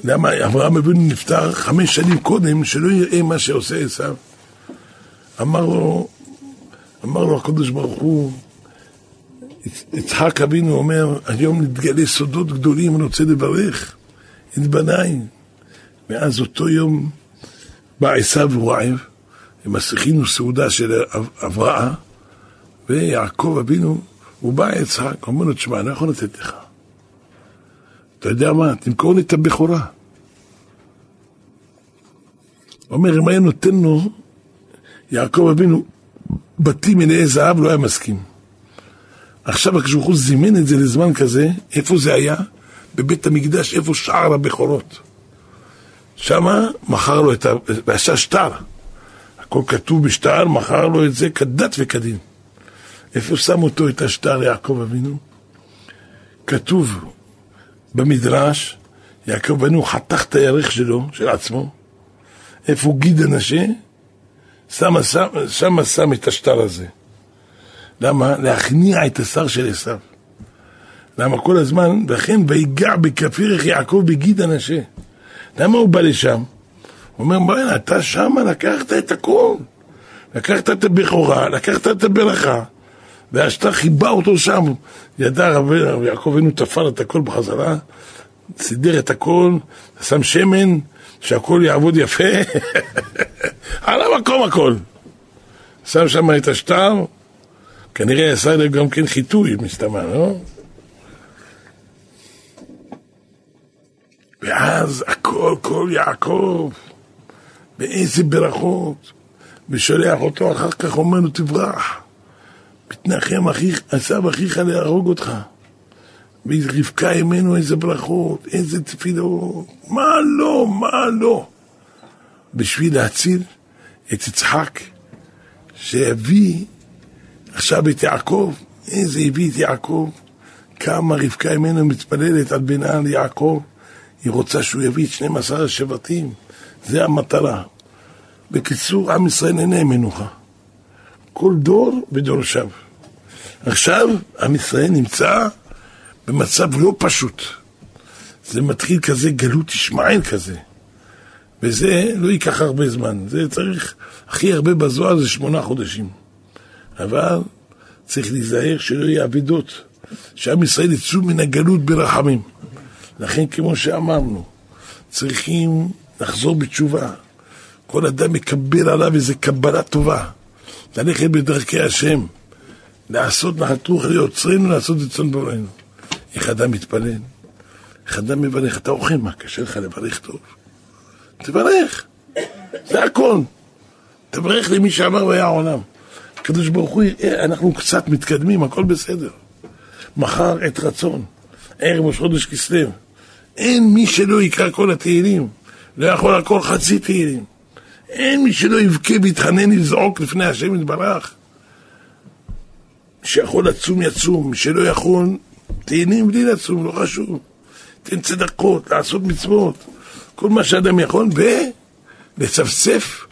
[SPEAKER 1] למה אברהם אבינו נפטר חמש שנים קודם, שלא יראה מה שעושה עשיו. אמר לו, אמר לו הקדוש ברוך הוא, יצחק אבינו אומר, היום נתגלה סודות גדולים, אני רוצה לברך את בניי. מאז אותו יום בא עשיו ורעב, הם עשינו סעודה של אברהם, ויעקב אבינו, הוא בא יצחק, אומר לו, תשמע, אני לא יכול לתת לך. אתה יודע מה? תמכור לי את הבכורה. אומר, אם היה נותן לו, יעקב אבינו, בתים מלאי זהב, לא היה מסכים. עכשיו הקדוש ברוך זימן את זה לזמן כזה, איפה זה היה? בבית המקדש, איפה שער הבכורות. שמה מכר לו את ה... ועשה שטר. הכל כתוב בשטר, מכר לו את זה כדת וכדין. איפה שם אותו את השטר יעקב אבינו? כתוב במדרש, יעקב אבינו חתך את הירך שלו, של עצמו, איפה גיד הנשה, שמה שם, שם שם את השטר הזה. למה? להכניע את השר של עשיו. למה כל הזמן, וכן ויגע בכפירך יעקב בגיד הנשה. למה הוא בא לשם? הוא אומר, בוא'נה, אתה שמה לקחת את הכל. לקחת את הבכורה, לקחת את הברכה, והשתה חיבה אותו שם. ידע רב יעקב אבינו תפר את הכל בחזרה, סידר את הכל, שם שמן, שהכל יעבוד יפה, על המקום הכל. שם שם את השטר, כנראה עשה להם גם כן חיטוי, מסתמן, לא? ואז הכל, כל יעקב, באיזה ברכות, ושולח אותו, אחר כך אומר לו, תברח. מתנחם אחיך, עשו אחיך להרוג אותך. ורבקה אמנו איזה ברכות, איזה תפילות, מה לא, מה לא. בשביל להציל את יצחק, שהביא עכשיו את יעקב, איזה הביא את יעקב, כמה רבקה אמנו מתפללת על בנה ליעקב, היא רוצה שהוא יביא את 12 השבטים, זה המטרה. בקיצור, עם ישראל אין מנוחה. כל דור ודורשיו. עכשיו, עם ישראל נמצא במצב לא פשוט. זה מתחיל כזה גלות ישמעאל כזה. וזה לא ייקח הרבה זמן. זה צריך, הכי הרבה בזוהר זה שמונה חודשים. אבל צריך להיזהר שלא יהיו אבדות, שעם ישראל יצאו מן הגלות ברחמים. לכן, כמו שאמרנו, צריכים לחזור בתשובה. כל אדם מקבל עליו איזו קבלה טובה. ללכת בדרכי השם, לעשות נחת רוח ליוצרנו, לעשות את צאן בוראנו. איך אדם מתפלל? איך אדם מברך? אתה אוכל, מה, קשה לך לברך טוב? תברך, זה הכל. תברך למי שאמר והיה העולם. הקדוש ברוך הוא, אנחנו קצת מתקדמים, הכל בסדר. מחר עת רצון, ערב ראש חודש כסלו. אין מי שלא יקרא כל התהילים, לא יכול לקרוא חצי תהילים. אין מי שלא יבכה ויתחנן לזעוק לפני השם יתברך. שיכול לצום יצום, שלא יכול, תהילים בלי לצום, לא חשוב. תן צדקות, לעשות מצוות, כל מה שאדם יכול, ולצפצף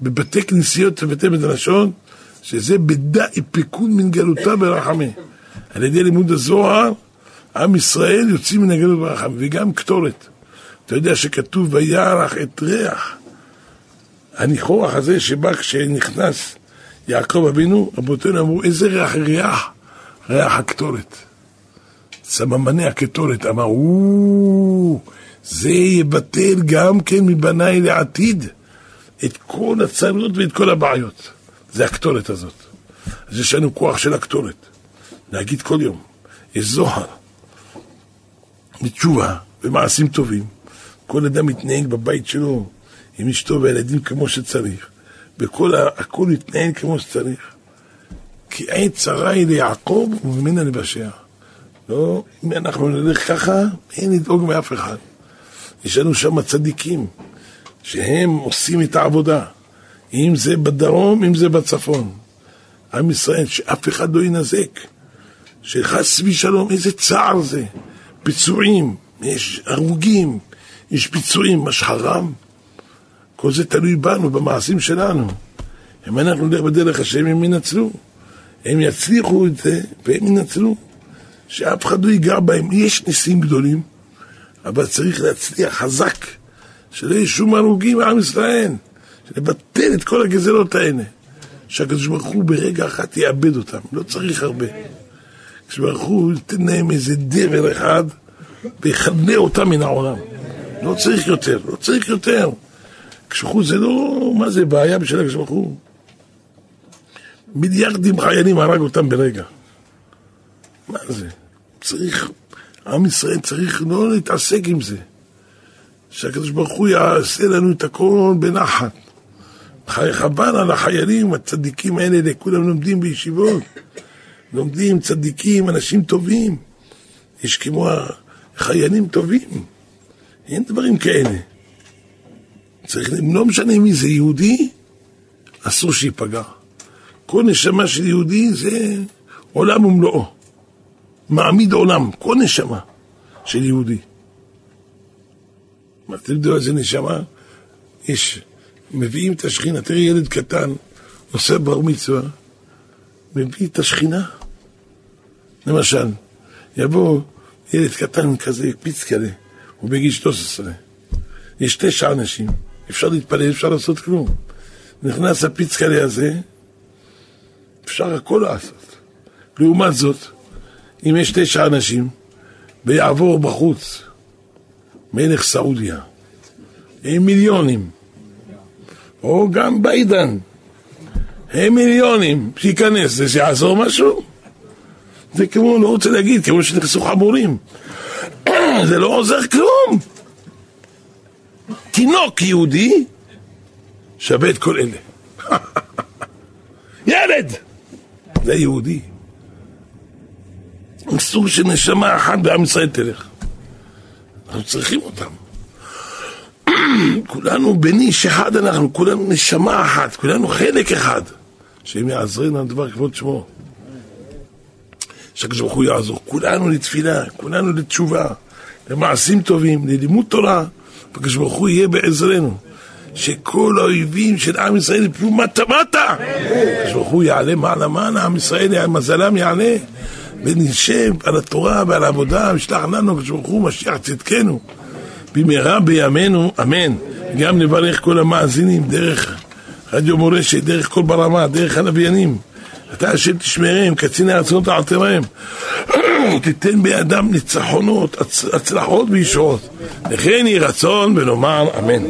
[SPEAKER 1] בבתי כנסיות ובתי מדרשות, שזה בדאי פיקוד מן גלותה ברחמי. על ידי לימוד הזוהר, עם ישראל יוצאים מן הגלות ברחמי, וגם קטורת. אתה יודע שכתוב וירח את ריח. הניחוח הזה שבא כשנכנס יעקב אבינו, רבותינו אמרו, איזה ריח ריח? ריח הקטורת. סממני הקטורת אמר, זה יבטל גם כן מבניי לעתיד את כל הצרות ואת כל הבעיות. זה הקטורת הזאת. אז יש לנו כוח של הקטורת. להגיד כל יום, יש זוהר, בתשובה, במעשים טובים. כל אדם מתנהג בבית שלו עם אשתו והילדים כמו שצריך. וכל הכל יתנהל כמו שצריך. כי עת צרה היא ליעקב וממנה לבשע. לא, אם אנחנו נלך ככה, אין לדאוג מאף אחד. יש לנו שם צדיקים, שהם עושים את העבודה. אם זה בדרום, אם זה בצפון. עם ישראל, שאף אחד לא ינזק. שחס ושלום, איזה צער זה. פיצועים, יש הרוגים, יש פיצועים, מה שחרם? כל זה תלוי בנו, במעשים שלנו. אם אנחנו נלך בדרך השם, הם ינצלו. הם יצליחו את זה, והם ינצלו. שאף אחד לא ייגע בהם. יש ניסים גדולים, אבל צריך להצליח חזק, שלא יהיו שום הרוגים מעם ישראל, לבטל את כל הגזלות האלה. שהקדוש ברוך הוא ברגע אחת יאבד אותם, לא צריך הרבה. הקדוש ברוך הוא ייתן להם איזה דבר אחד ויכנה אותם מן העולם. לא צריך יותר, לא צריך יותר. הקדוש זה לא, מה זה בעיה בשביל הקדוש ברוך הוא? מיליארדים חיילים הרג אותם ברגע. מה זה? צריך, עם ישראל צריך לא להתעסק עם זה. שהקדוש ברוך הוא יעשה לנו את הכל בנחת. חבל על החיילים, הצדיקים האלה, כולם לומדים בישיבות. לומדים צדיקים, אנשים טובים. יש כמו חיילים טובים. אין דברים כאלה. צריך, לא משנה מי זה יהודי, אסור שייפגע. כל נשמה של יהודי זה עולם ומלואו. מעמיד עולם, כל נשמה של יהודי. מה, אתם יודעים איזה נשמה? יש, מביאים את השכינה, תראי ילד קטן, עושה בר מצווה, מביא את השכינה. למשל, יבוא ילד קטן כזה, פיץ כזה, הוא בגיל 13. יש תשע אנשים, אפשר להתפלל, אפשר לעשות כלום. נכנס הפיצקלי הזה, אפשר הכל לעשות. לעומת זאת, אם יש תשע אנשים, ויעבור בחוץ מלך סעודיה, עם מיליונים, או גם ביידן, הם מיליונים, שייכנס, זה שיעזור משהו? זה כמו, לא רוצה להגיד, כמו שנכנסו חמורים. זה לא עוזר כלום. תינוק יהודי שווה את כל אלה. ילד! זה יהודי. אסור שנשמה אחת בעם ישראל תלך. אנחנו צריכים אותם. כולנו בני איש אחד אנחנו, כולנו נשמה אחת, כולנו חלק אחד. שהם יעזרנו על דבר כבוד שמו. שהקדוש ברוך הוא יעזור. כולנו לתפילה, כולנו לתשובה, למעשים טובים, ללימוד תורה, והקדוש ברוך הוא יהיה בעזרנו. שכל האויבים של עם ישראל יפלו מטה מטה. הקדוש ברוך הוא יעלה מעלה מעלה, עם ישראל, מזלם יעלה. ונשב על התורה ועל העבודה, ושלח לנו הקדוש ברוך הוא משיח צדקנו. במהרה בימינו, אמן. גם נברך כל המאזינים דרך רדיו מורשת, דרך כל ברמה, דרך הלוויינים. אתה השם תשמרם, קציני הרצונות תעתרם. תיתן בידם ניצחונות, הצלחות וישועות. לכן יהי רצון ונאמר אמן.